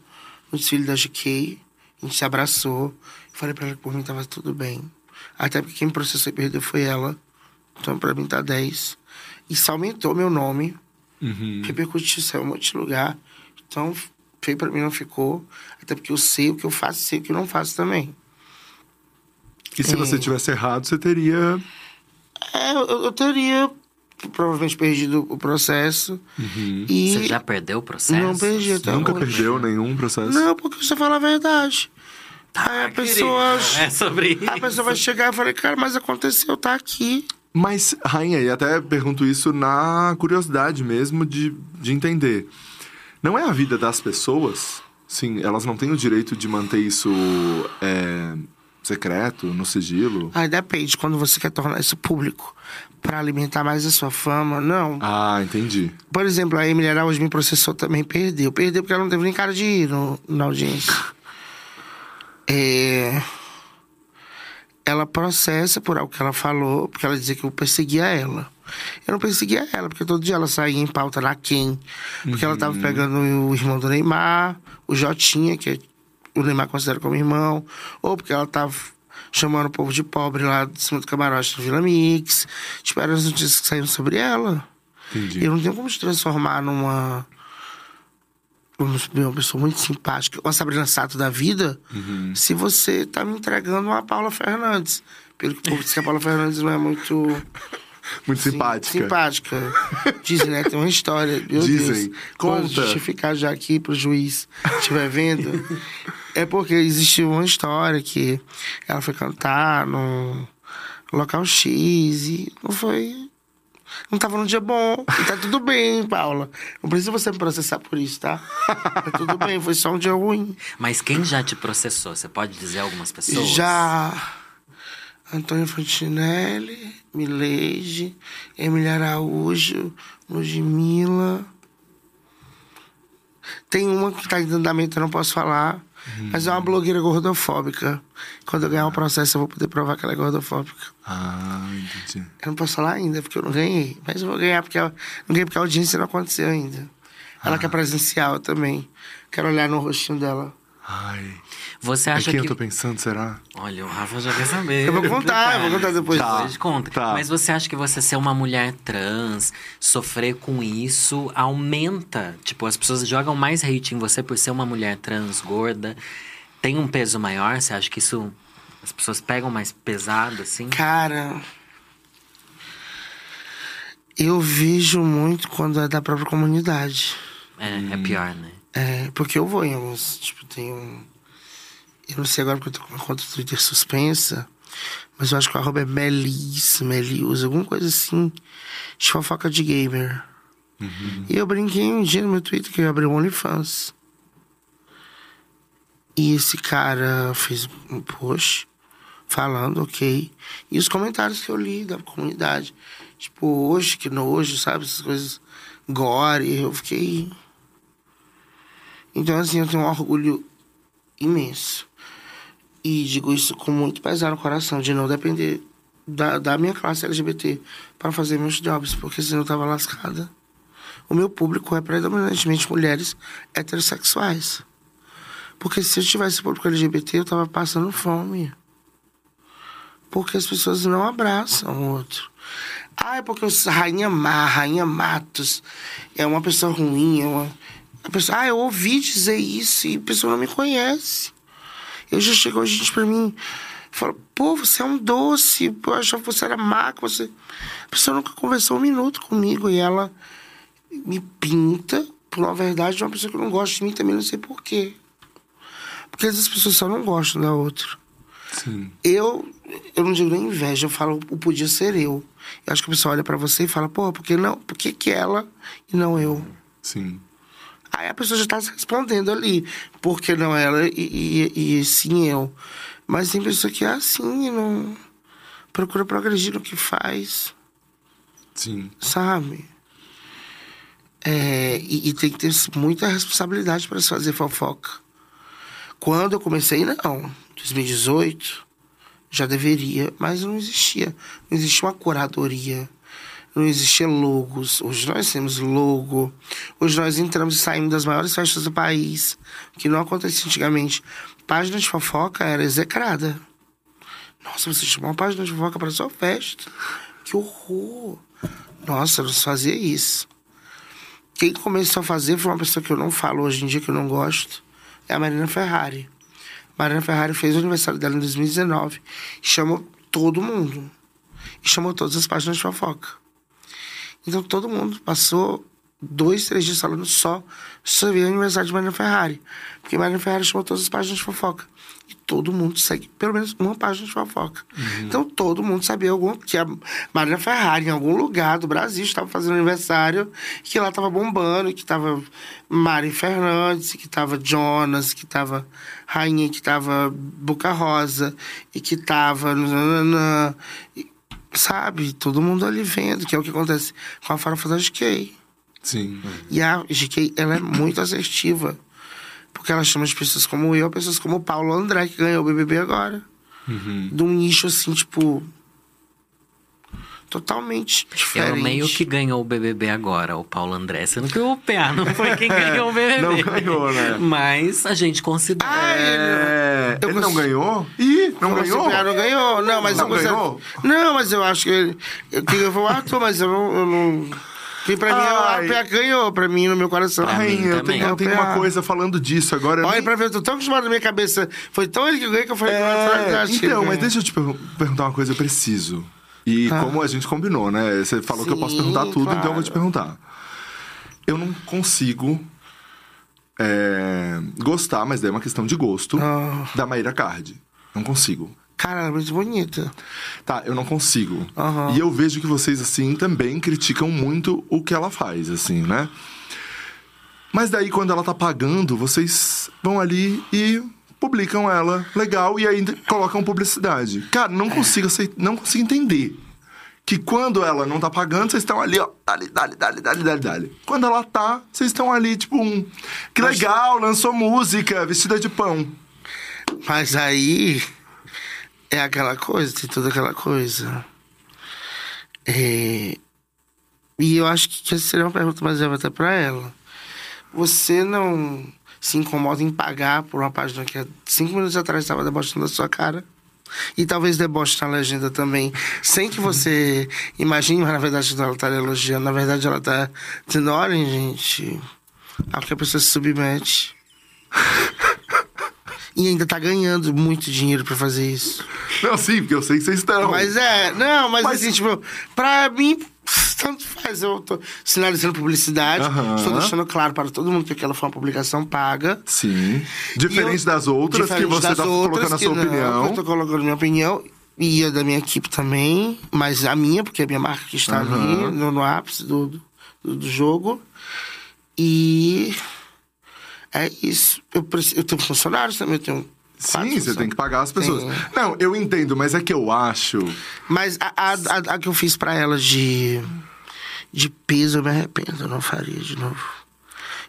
no desfile da GK, a gente se abraçou. Falei pra ela que por mim tava tudo bem. Até porque quem me processou e perdeu foi ela. Então pra mim tá 10. Isso aumentou meu nome Uhum. repercutiu, saiu um monte de lugar. Então, feio pra mim não ficou. Até porque eu sei o que eu faço e sei o que eu não faço também. E se É. você tivesse errado, você teria. É, eu, eu teria provavelmente perdido o processo. E Você já perdeu o processo? não perdi até Nunca hoje. perdeu nenhum processo? Não, porque você fala a verdade. Aí a pessoa. É sobre isso. A pessoa vai chegar e falar, cara, mas aconteceu, tá aqui. Mas, Rainha, e até pergunto isso na curiosidade mesmo de, de entender. Não é a vida das pessoas? Sim, elas não têm o direito de manter isso é, secreto, no sigilo? Aí depende, quando você quer tornar isso público pra alimentar mais a sua fama, não. Ah, entendi. Por exemplo, a Emília Araújo me processou também, perdeu. Perdeu porque ela não teve nem cara de ir no- na audiência. (laughs) É... Ela processa por algo que ela falou, porque ela dizia que eu perseguia ela. Eu não perseguia ela, porque todo dia ela saía em pauta na Quem. Porque ela tava pegando o irmão do Neymar, o Jotinha, que é- o Neymar considera como irmão. Ou porque ela tava chamando o povo de pobre lá de cima do camarote do Vila Mix. Tipo, eram as notícias que saíram sobre ela. Entendi. Eu não tenho como te transformar numa. Uma pessoa muito simpática, uma Sabrina Sato da vida, se você tá me entregando uma Paula Fernandes. Pelo que o povo diz que a Paula Fernandes não é muito. Muito sim- simpática. Simpática. Dizem, né? Tem uma história. Meu Dizem. Deus. Conta. Vou justificar já aqui pro juiz que estiver vendo. (laughs) é porque existiu uma história que ela foi cantar no local X e não foi. Não tava num dia bom. E tá tudo bem, Paula. Não precisa você me processar por isso, tá? Tá tudo bem, foi só um dia ruim. Mas quem já te processou? Você pode dizer algumas pessoas? Já Antônio Fontinelli, Mileide, Emília Araújo, Ludmilla. Tem uma que tá em andamento, eu não posso falar. Mas é uma blogueira gordofóbica. Quando eu ganhar o processo, eu vou poder provar que ela é gordofóbica. Ah, entendi. Eu não posso falar ainda, porque eu não ganhei. Mas eu vou ganhar, porque eu, não ganhei porque a audiência não aconteceu ainda. Ela quer presencial também. Quero olhar no rostinho dela. Ai. Você É acha quem que. eu tô pensando, será? Olha, o Rafa já quer saber. Eu vou contar, eu vou contar depois. Tá. Depois conta. tá. Mas você acha que você ser uma mulher trans, sofrer com isso, aumenta? Tipo, as pessoas jogam mais hate em você por ser uma mulher trans, gorda. Tem um peso maior? Você acha que isso. As pessoas pegam mais pesado, assim? Cara, Eu vejo muito quando é da própria comunidade. É, é pior, né? É, porque eu vou em alguns. Tipo, tem um. Eu não sei agora porque eu tô com a conta do Twitter suspensa. Mas eu acho que o arroba é Melis, Melius, alguma coisa assim. De fofoca de gamer. E eu brinquei um dia no meu Twitter que eu abri um OnlyFans. E esse cara fez um post falando, ok. E os comentários que eu li da comunidade. Tipo, hoje, que nojo, sabe? Essas coisas gore. Eu fiquei. Então, assim, eu tenho um orgulho imenso. E digo isso com muito pesar no coração, de não depender da, da minha classe LGBT para fazer meus jobs, porque senão eu tava lascada. O meu público é predominantemente mulheres heterossexuais. Porque se eu tivesse público LGBT, eu tava passando fome. Porque as pessoas não abraçam o outro. Ah, é porque a Rainha Má, Rainha Matos é uma pessoa ruim, é uma... A pessoa, ah, eu ouvi dizer isso e a pessoa não me conhece. Eu já chegou gente pra mim fala, pô, você é um doce, eu achava que você era má, você. A pessoa nunca conversou um minuto comigo e ela me pinta por uma verdade de uma pessoa que não gosta de mim também, não sei porquê. Porque às vezes as pessoas só não gostam da outra. Sim. Eu, eu não digo nem inveja, eu falo, o podia ser eu. Eu acho que a pessoa olha pra você e fala, pô, por que não? Por que, que ela e não eu? Sim. Aí a pessoa já tá se respondendo ali. Por que não ela e, e, e sim eu? Mas tem pessoa que é assim, não procura progredir no que faz, Sim. sabe? É, e, e tem que ter muita responsabilidade para se fazer fofoca. Quando eu comecei, não. 2018, já deveria, mas não existia. Não existia uma curadoria. Não existia logos. Hoje nós temos logo. Hoje nós entramos e saímos das maiores festas do país, que não acontecia antigamente. Página de fofoca era execrada. Nossa, você chamou uma página de fofoca para sua festa. Que horror. Nossa, não se fazia isso. Quem começou a fazer foi uma pessoa que eu não falo hoje em dia, que eu não gosto. É a Marina Ferrari. Marina Ferrari fez o aniversário dela em 2019. E chamou todo mundo. E chamou todas as páginas de fofoca. Então todo mundo passou dois, três dias falando só sobre o aniversário de Marina Ferrari. Porque Marina Ferrari chamou todas as páginas de fofoca. E todo mundo segue pelo menos uma página de fofoca. Então todo mundo sabia algum, que a Marina Ferrari, em algum lugar do Brasil, estava fazendo aniversário, que lá estava bombando, que estava Mari Fernandes, que estava Jonas, que estava Rainha, que estava Boca Rosa, e que estava. e- Sabe? Todo mundo ali vendo, que é o que acontece com a farofa da GK. Sim. E a GK, ela é muito assertiva. Porque ela chama de pessoas como eu, pessoas como o Paulo André, que ganhou o BBB agora. Uhum. De um nicho, assim, tipo... Totalmente diferente. Eu meio que ganhou o BBB agora, o Paulo André. Sendo que o PA não (laughs) foi quem ganhou o BBB. Não ganhou, né? Mas a gente considera. Ah, É... Eu Ele não cons- ganhou? Ih, não Você ganhou? Não ganhou, não, mas Não eu ganhou? Não, mas eu acho que ele. Eu foi o Arthur, mas eu não. Eu não... Que pra mim o PA ganhou, pra mim, no meu coração. Pra Ai, mim eu tenho, eu tenho uma É. coisa falando disso agora. Olha nem- pra ver, eu tô tão acostumado na minha cabeça. Foi tão ele que ganhou que eu falei, É, "Nossa, acho que ele então, mas ganhou." deixa eu te per- perguntar uma coisa, eu preciso. E Tá. como a gente combinou, né? Você falou que eu posso Sim, perguntar tudo, então eu vou te claro. perguntar. Eu não consigo é, gostar, mas daí é uma questão de gosto, Ah. da Maíra Card. Não consigo. Cara, é muito bonita. Tá, eu não consigo. Aham. E eu vejo que vocês, assim, também criticam muito o que ela faz, assim, né? Mas daí, quando ela tá pagando, vocês vão ali e publicam ela, legal, e ainda colocam publicidade. Cara, não consigo aceitar, não consigo entender. Que quando ela não tá pagando, vocês estão ali, ó, dali, dali, dali, dali, dali, dali. Quando ela tá, vocês estão ali, tipo, um. Que legal, lançou música, vestida de pão. Mas aí é aquela coisa, tem toda aquela coisa. É, E eu acho que essa seria uma pergunta mais leve até pra ela. Você não se incomoda em pagar por uma página que há cinco minutos atrás estava debochando da sua cara? E talvez deboche na legenda também, sem que você (laughs) imagine, mas na verdade ela tá elogiando. Na verdade ela tá dizendo, olhem, gente, ao que a pessoa se submete. (laughs) E ainda tá ganhando muito dinheiro pra fazer isso. Não, sim, porque eu sei que vocês estão. Mas é, não, mas, Mas- assim, tipo, pra mim, tanto faz. Eu tô sinalizando publicidade, Aham. estou deixando claro para todo mundo que aquela foi uma publicação paga. Sim. Diferente eu- das outras, diferente que você tá outras colocando a sua não, opinião. Eu tô colocando minha opinião. E a da minha equipe também, mas a minha, porque é a minha marca que está Aham. ali no, no ápice do, do, do jogo. E é isso. Eu, preciso, eu tenho funcionários também, eu tenho. Sim, você tem que pagar as pessoas. Tem. Não, eu entendo, mas é que eu acho. Mas a, a, a- a que eu fiz pra ela de, de peso, eu me arrependo, eu não faria de novo.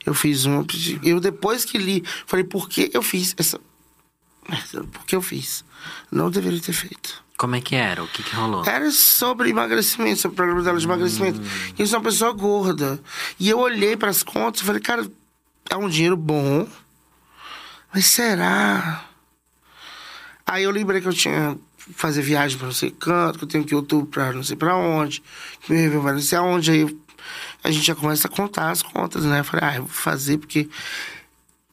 Eu fiz uma. Eu depois que li, falei, por que eu fiz essa. merda? Por que eu fiz? Não deveria ter feito. Como é que era? O que, que rolou? Era sobre emagrecimento, sobre o programa dela de emagrecimento. E eu sou uma pessoa gorda. E eu olhei para as contas e falei, cara, é um dinheiro bom. Mas será? Aí eu lembrei que eu tinha que fazer viagem para não sei canto, que eu tenho que ir outubro para não sei para onde, que meu Réveillon vai não sei aonde. Aí a gente já começa a contar as contas, né? Eu falei, ah, eu vou fazer porque.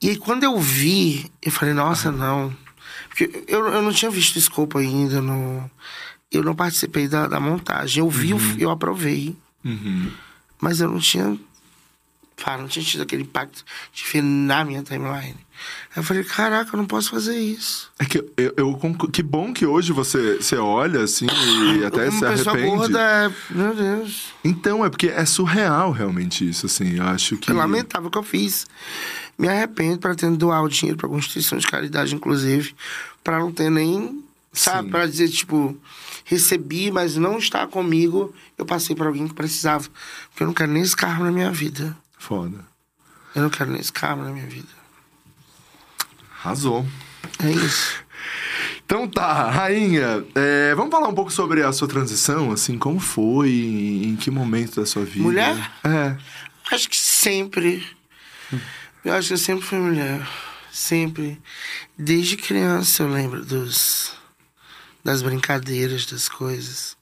E aí quando eu vi, eu falei, nossa, não. Porque eu, eu não tinha visto o escopo ainda, não, eu não participei da, da montagem. Eu vi, fi- eu aprovei, Uhum. mas eu não tinha. Não tinha tido aquele impacto de ver na minha timeline. Aí eu falei, caraca, eu não posso fazer isso. É que eu, eu que bom que hoje você, você olha assim e (coughs) até Uma se pessoa arrepende. gorda, é- meu Deus. Então, é porque é surreal realmente isso, assim. Eu acho que. É lamentável o que eu fiz. Me arrependo para ter doar o dinheiro para instituição de caridade, inclusive, para não ter nem, sabe, para dizer tipo, recebi, mas não está comigo, eu passei para alguém que precisava, porque eu não quero nem esse carro na minha vida. Foda. Eu não quero nem esse carro na minha vida. Arrasou. É isso. Então tá, rainha, é, vamos falar um pouco sobre a sua transição, assim, como foi, em que momento da sua vida? Mulher? É. Acho que sempre. Eu acho que eu sempre fui mulher. Sempre. Desde criança eu lembro dos. das brincadeiras, das coisas.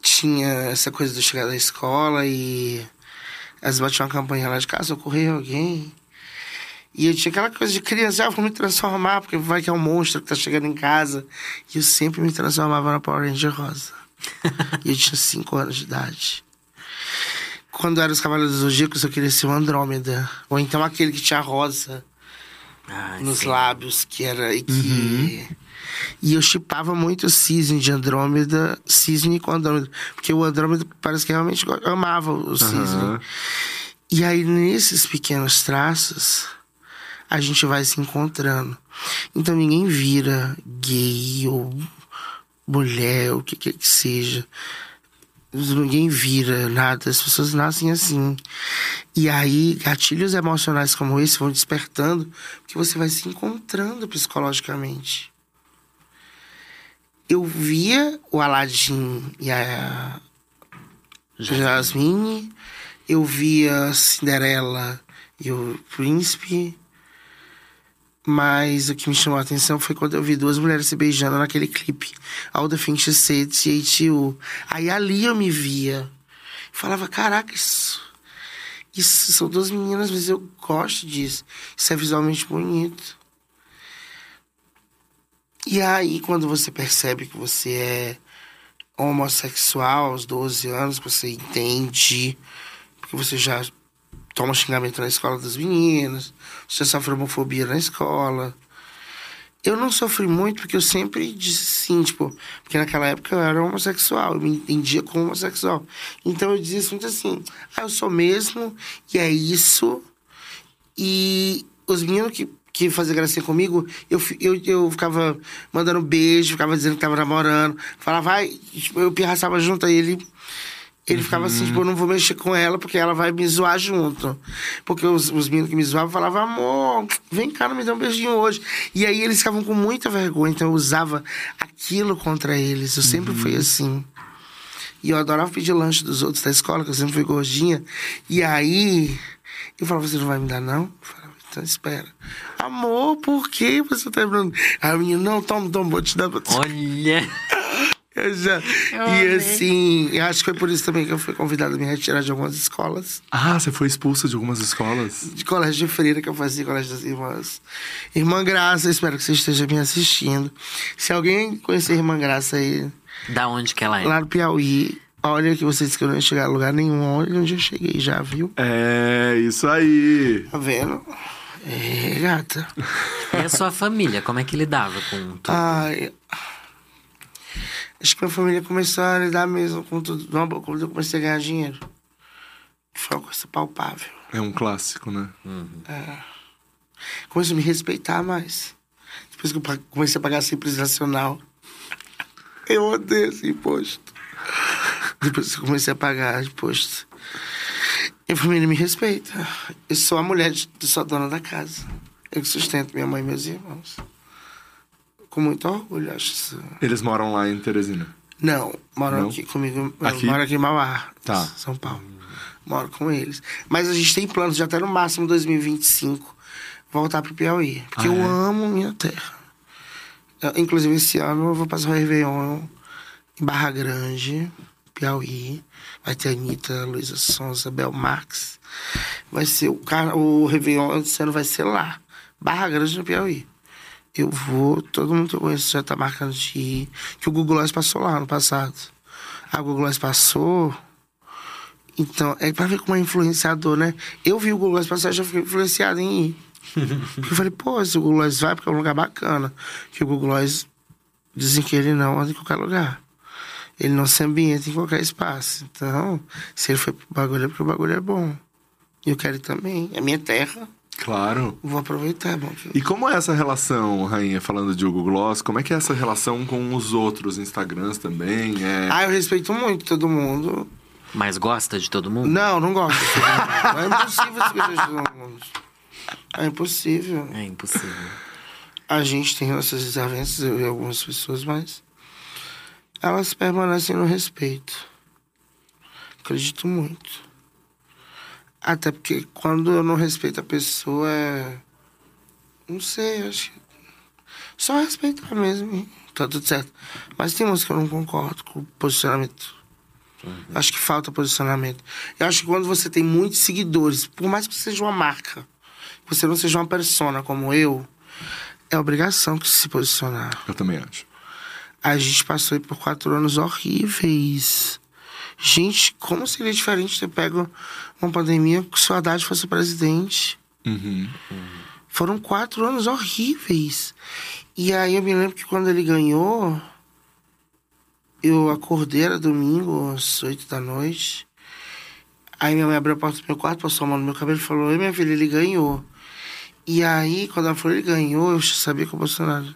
Tinha essa coisa de chegar da escola e. As batiam uma campanha lá de casa, socorrer alguém. E eu tinha aquela coisa de criança, ah, vou me transformar, porque vai que é um monstro que tá chegando em casa. E eu sempre me transformava na Power Ranger rosa. e eu tinha 5 anos de idade. Quando era os Cavaleiros do Zodíaco, eu queria ser o Andrômeda. Ou então aquele que tinha rosa Ai, nos sim. lábios, que era. E, que... e eu chipava muito o Cisne de Andrômeda, Cisne com Andrômeda. Porque o Andrômeda parece que realmente amava o Cisne. Aham. E aí, nesses pequenos traços, a gente vai se encontrando. Então ninguém vira gay ou mulher, ou o que quer que seja. Ninguém vira nada, as pessoas nascem assim. E aí, gatilhos emocionais como esse vão despertando, porque você vai se encontrando psicologicamente. Eu via o Aladdin e a Jasmine, eu via Cinderela e o Príncipe. Mas o que me chamou a atenção foi quando eu vi duas mulheres se beijando naquele clipe. All the Things She Said. Aí ali eu me via. Falava, caraca, isso... Isso são duas meninas, mas eu gosto disso. Isso é visualmente bonito. E aí, quando você percebe que você é homossexual aos 12 anos, você entende, porque você já toma xingamento na escola das meninas, você sofre homofobia na escola. Eu não sofri muito porque eu sempre disse sim, tipo, porque naquela época eu era homossexual, eu me entendia como homossexual. Então eu dizia muito assim, ah, eu sou mesmo, e é isso. E os meninos que, que faziam gracinha comigo, eu, eu, eu ficava mandando beijo, ficava dizendo que tava namorando, falava, vai, tipo, eu pirraçava junto, aí ele. Ele ficava assim, tipo, eu não vou mexer com ela porque ela vai me zoar junto. Porque os, os meninos que me zoavam falavam, amor, vem cá, não me dá um beijinho hoje. E aí eles ficavam com muita vergonha, então eu usava aquilo contra eles. Eu sempre fui assim. E eu adorava pedir lanche dos outros da escola, que eu sempre fui gordinha. E aí, eu falava, você não vai me dar, não? Eu falava, então espera. Amor, por que você tá lembrando? Aí a menina, não, toma, toma, vou te dar. vou te dar." Olha. (laughs) Eu já. Eu e amei. assim, eu acho que foi por isso também que eu fui convidado a me retirar de algumas escolas. Ah, você foi expulsa de algumas escolas? De colégio de freira que eu fazia, colégio das irmãs. Irmã Graça, espero que você esteja me assistindo. Se alguém conhecer a Irmã Graça aí, Da onde que ela é? lá no Piauí, olha que você disse que eu não ia chegar a lugar nenhum. Olha onde eu cheguei já, viu? É, isso aí. Tá vendo? É, gata. (laughs) E a sua família, como é que lidava com tudo? Ai. Acho que minha família começou a lidar mesmo com tudo. Quando eu comecei a ganhar dinheiro. Foi uma coisa palpável. É um clássico, né? Começou a me respeitar mais. Depois que eu comecei a pagar Simples Nacional. Eu odeio esse imposto. Depois que eu comecei a pagar imposto. Minha família me respeita. Eu sou a mulher, de, eu sou a dona da casa. Eu que sustento minha mãe e meus irmãos. Com muito orgulho, acho isso. Eles moram lá em Teresina. Não, moram Não? aqui comigo. Aqui? Moro aqui em Mauá, Tá. São Paulo. Moro com eles. Mas a gente tem planos de até no máximo 2025 voltar pro Piauí. Porque Ah, eu é? amo minha terra. Eu, inclusive, esse ano eu vou passar o Réveillon em Barra Grande, Piauí. Vai ter a Anitta, Luísa Sonza, Bel Marx. Vai ser o, cara, o Réveillon esse ano vai ser lá. Barra Grande, no Piauí. Eu vou, todo mundo que eu conheço já tá marcando de ir. Que o Google Glass passou lá no passado. A Google Glass passou. Então, é pra ver como é influenciador, né? Eu vi o Google Glass passar e já fiquei influenciado em ir. (laughs) Eu falei, pô, se o Google Glass vai, porque é um lugar bacana. Que o Google Glass dizem que ele não anda em qualquer lugar. Ele não se ambienta em qualquer espaço. Então, se ele foi pro bagulho, é porque o bagulho é bom. E eu quero ir também. É minha terra. Claro. Vou aproveitar, é bom. E como é essa relação, Rainha, falando de Hugo Gloss, como é que é essa relação com os outros Instagrams também? É... Ah, eu respeito muito todo mundo. Mas gosta de todo mundo? Não, não gosto. É impossível você gostar de todo mundo. É impossível. É impossível. A gente tem nossas desavenças, eu e algumas pessoas, mas elas permanecem no respeito. Acredito muito. Até porque quando eu não respeito a pessoa é. Não sei, acho que. Só respeitar mesmo. Tá tudo certo. Mas tem umas que eu não concordo com o posicionamento. Acho que falta posicionamento. Eu acho que quando você tem muitos seguidores, por mais que você seja uma marca, que você não seja uma persona como eu, é obrigação que se posicionar. Eu também acho. A gente passou aí por quatro anos horríveis. Gente, como seria diferente ter pego uma pandemia se o Haddad fosse presidente? Uhum. Foram quatro anos horríveis. E aí eu me lembro que quando ele ganhou, eu acordei, era domingo, às oito da noite. Aí minha mãe abriu a porta do meu quarto, passou a mão no meu cabelo e falou: Oi, minha filha, ele ganhou. E aí, quando ela falou ele ganhou, eu sabia que o Bolsonaro.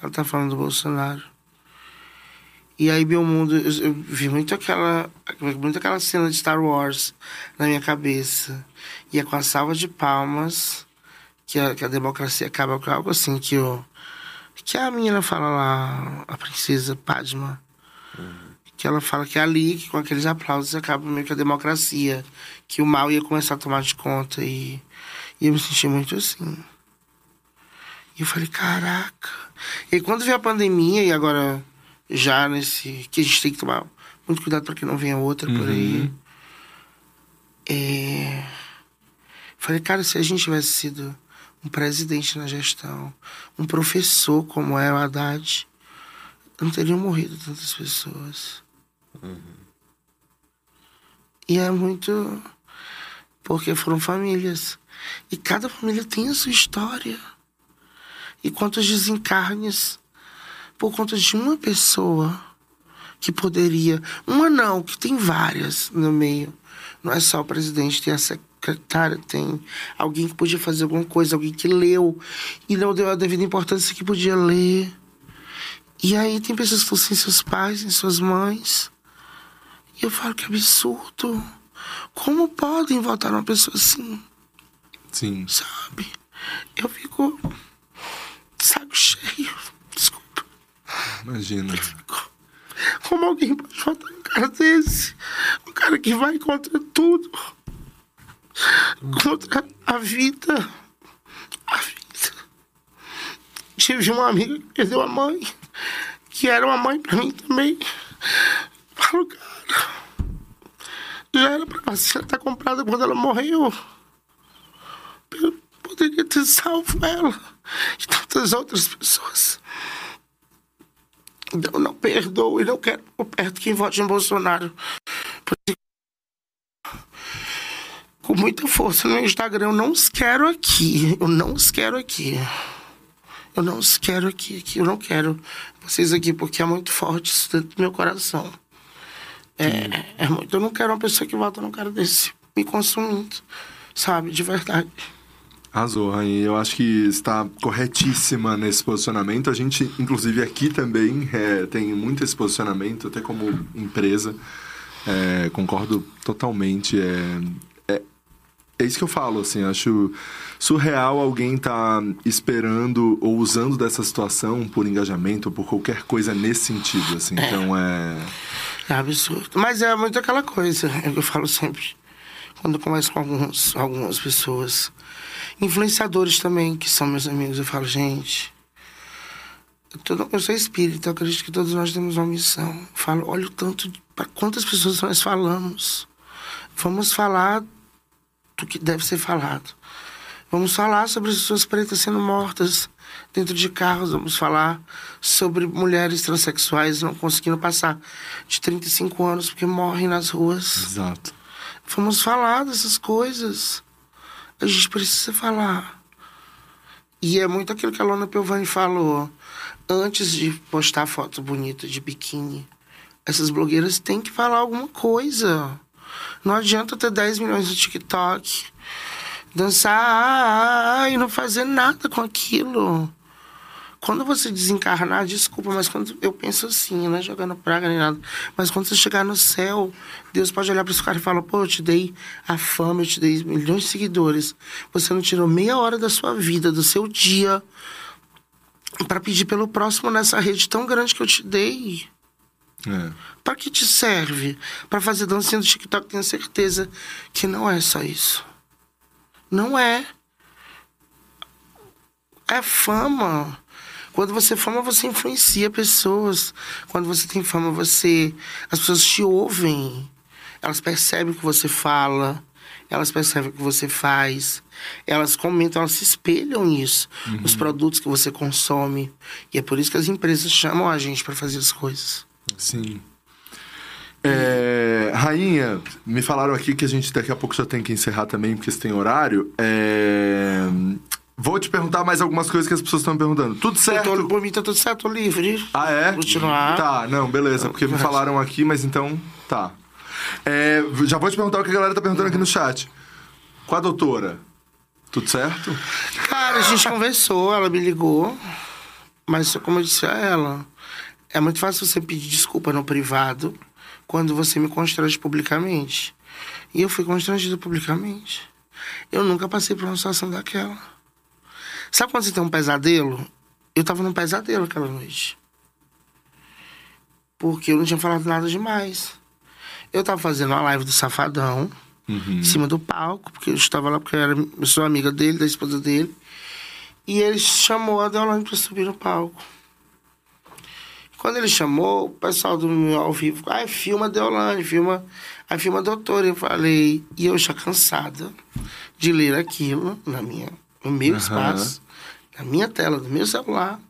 Ela tá falando do Bolsonaro. E aí, meu mundo, eu, eu vi muito aquela, muito aquela cena de Star Wars na minha cabeça. E é com a salva de palmas que a, que a democracia acaba com algo assim que o que a menina fala lá, a princesa Padma, que ela fala que é ali, que com aqueles aplausos acaba meio que a democracia, que o mal ia começar a tomar de conta e, e eu me senti muito assim. E eu falei, caraca. E aí, quando veio a pandemia e agora já nesse que a gente tem que tomar muito cuidado para que não venha outra por aí. É... Falei, cara, se a gente tivesse sido um presidente na gestão, um professor como é o Haddad, não teriam morrido tantas pessoas. E é muito. Porque foram famílias. E cada família tem a sua história. E quantos desencarnes por conta de uma pessoa que poderia. Uma não, que tem várias no meio. Não é só o presidente, tem a secretária, tem alguém que podia fazer alguma coisa, alguém que leu e não deu a devida importância que podia ler. E aí tem pessoas que estão sem seus pais, sem suas mães. E eu falo que absurdo. Como podem votar numa pessoa assim? Sim. Sabe? Eu fico. saco cheio. Imagina. Como alguém pode votar um cara desse? Um cara que vai contra tudo. Contra a vida. A vida. Tive uma amiga que perdeu a mãe. Que que era uma mãe pra mim também. Falo, cara, já era pra vacina estar comprada quando ela morreu. Eu poderia ter salvo ela e tantas outras pessoas. Então, não perdoo e não quero por perto quem vote em Bolsonaro. Com muita força no Instagram, eu não os quero aqui. Eu não os quero aqui. Eu não os quero aqui, aqui. Eu não quero vocês aqui, porque é muito forte isso dentro do meu coração. É, é muito. Eu não quero uma pessoa que vota num cara desse me consumindo, sabe? De verdade. Arrasou, Rainha. Eu acho que está corretíssima nesse posicionamento. A gente, inclusive, aqui também é, tem muito esse posicionamento, até como empresa. É, concordo totalmente. É, é, é isso que eu falo, assim, acho surreal alguém tá esperando ou usando dessa situação por engajamento ou por qualquer coisa nesse sentido, assim. Então é... É absurdo. Mas é muito aquela coisa, é eu falo sempre. Quando eu converso com alguns, algumas pessoas influenciadores também, que são meus amigos. Eu falo, gente, eu, tô, eu sou espírita, eu acredito que todos nós temos uma missão. Eu falo, olha o tanto, para quantas pessoas nós falamos. Vamos falar do que deve ser falado. Vamos falar sobre as pessoas pretas sendo mortas dentro de carros. Vamos falar sobre mulheres transexuais não conseguindo passar de 35 anos porque morrem nas ruas. Exato. Vamos falar dessas coisas. A gente precisa falar. E é muito aquilo que a Lona Piovani falou. Antes de postar foto bonita de biquíni, essas blogueiras têm que falar alguma coisa. Não adianta ter 10 milhões no TikTok, dançar e não fazer nada com aquilo. Quando você desencarnar, desculpa, mas quando eu penso assim, não é jogando praga nem nada, mas quando você chegar no céu, Deus pode olhar para esse cara e falar: pô, eu te dei a fama, eu te dei milhões de seguidores. Você não tirou meia hora da sua vida, do seu dia, para pedir pelo próximo nessa rede tão grande que eu te dei. É. Para que te serve? Para fazer dancinha do TikTok, tenho certeza que não é só isso. Não é. É fama. Quando você fama, você influencia pessoas. Quando você tem fama, você. As pessoas te ouvem. Elas percebem o que você fala. Elas percebem o que você faz. Elas comentam, elas se espelham nisso. Uhum. Nos produtos que você consome. E é por isso que as empresas chamam a gente para fazer as coisas. Sim. É, rainha, me falaram aqui que a gente daqui a pouco já tem que encerrar também, porque você tem horário. É, Vou te perguntar mais algumas coisas que as pessoas estão me perguntando. Tudo certo? Tô, por mim tá tudo certo, tô livre. Ah, é? Continuar. Tá, não, beleza. Porque me falaram aqui, mas então. Tá. É, já vou te perguntar o que a galera tá perguntando aqui no chat. Com a doutora, tudo certo? Cara, a gente conversou, ela me ligou. Mas como eu disse a ela, é muito fácil você pedir desculpa no privado quando você me constrange publicamente. E eu fui constrangido publicamente. Eu nunca passei por uma situação daquela. Sabe quando você tem um pesadelo? Eu tava num pesadelo aquela noite. Porque eu não tinha falado nada demais. Eu tava fazendo uma live do Safadão, Uhum. em cima do palco, porque eu estava lá porque eu, era, eu sou amiga dele, da esposa dele. E ele chamou a Deolane pra subir no palco. Quando ele chamou, o pessoal do meu ao vivo, ai, filma Deolane, filma, aí filma a doutora. Eu falei, e eu já cansada de ler aquilo na minha, no meu Aham. espaço, na minha tela, do meu celular.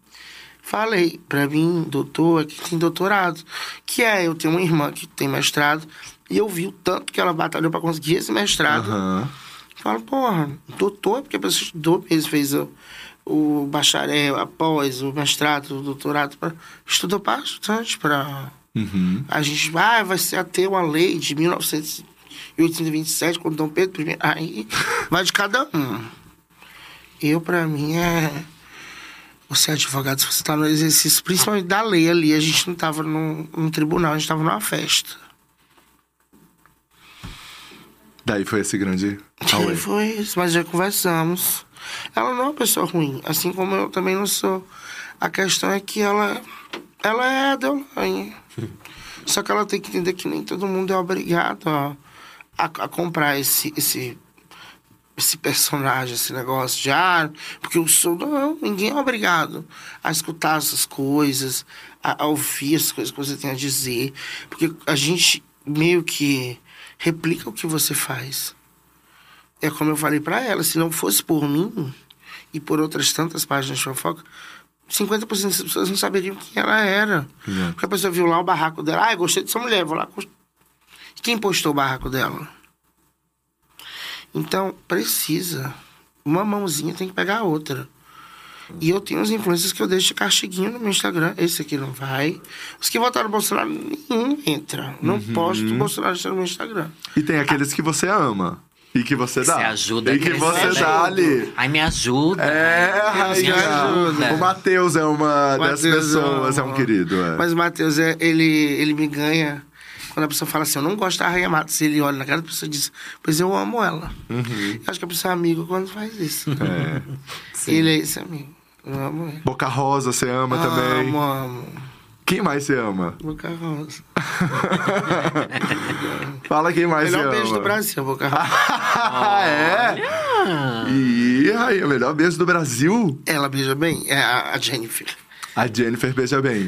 Falei, pra mim, doutor, aqui tem doutorado. Que é, eu tenho uma irmã que tem mestrado, e eu vi o tanto que ela batalhou pra conseguir esse mestrado. Aham. Falo, porra, doutor, porque a pessoa estudou mesmo, fez o, o bacharel, após o mestrado, o doutorado, pra, estudou bastante para Uhum. a gente vai, vai ser até uma lei de 1927, quando Dom Pedro I, aí vai de cada um. Eu, pra mim, é. Você é advogado, se você tá no exercício, principalmente da lei ali, a gente não tava num, num tribunal, a gente tava numa festa. Daí foi esse grande auê. foi isso, mas já conversamos. Ela não é uma pessoa ruim, assim como eu também não sou. A questão é que ela, ela é a Deolane. Só que ela tem que entender que nem todo mundo é obrigado a, a, a comprar esse, esse, esse personagem, esse negócio de ah, porque eu sou. Não, ninguém é obrigado a escutar essas coisas, a, a ouvir as coisas que você tem a dizer. Porque a gente meio que replica o que você faz. É como eu falei para ela, se não fosse por mim e por outras tantas páginas de fofoca, 50% das pessoas não saberiam quem ela era. É. Porque a pessoa viu lá o barraco dela, ah, eu gostei dessa mulher, vou lá. cons- Quem postou o barraco dela? Então, precisa. Uma mãozinha tem que pegar a outra. E eu tenho os influencers que eu deixo de castiguinho no meu Instagram. Esse aqui não vai. Os que votaram no Bolsonaro, nenhum entra. Não posto o Bolsonaro no meu Instagram. E tem aqueles que você ama. E que você dá. Você ajuda E que você dá ali. Ai, me ajuda. É, me rainha. ajuda. O Matheus é uma Mateus dessas pessoas, é é um um- querido. É. Mas o Matheus, é, ele, ele me ganha quando a pessoa fala assim, eu não gosto da Rainha Matos. Ele olha na cara da pessoa e diz, pois eu amo ela. Eu acho que a pessoa é amigo quando faz isso. Uhum. É. Ele é esse amigo. Eu amo ele. Boca Rosa, você ama também. Amo, amo. Quem mais você ama? Boca Rosa. (laughs) Fala quem mais Melhor você beijo ama. do Brasil, Boca Rosa. Ah, (laughs) é? E aí, o melhor beijo do Brasil. ela beija bem? É a, a Jennifer. A Jennifer beija bem.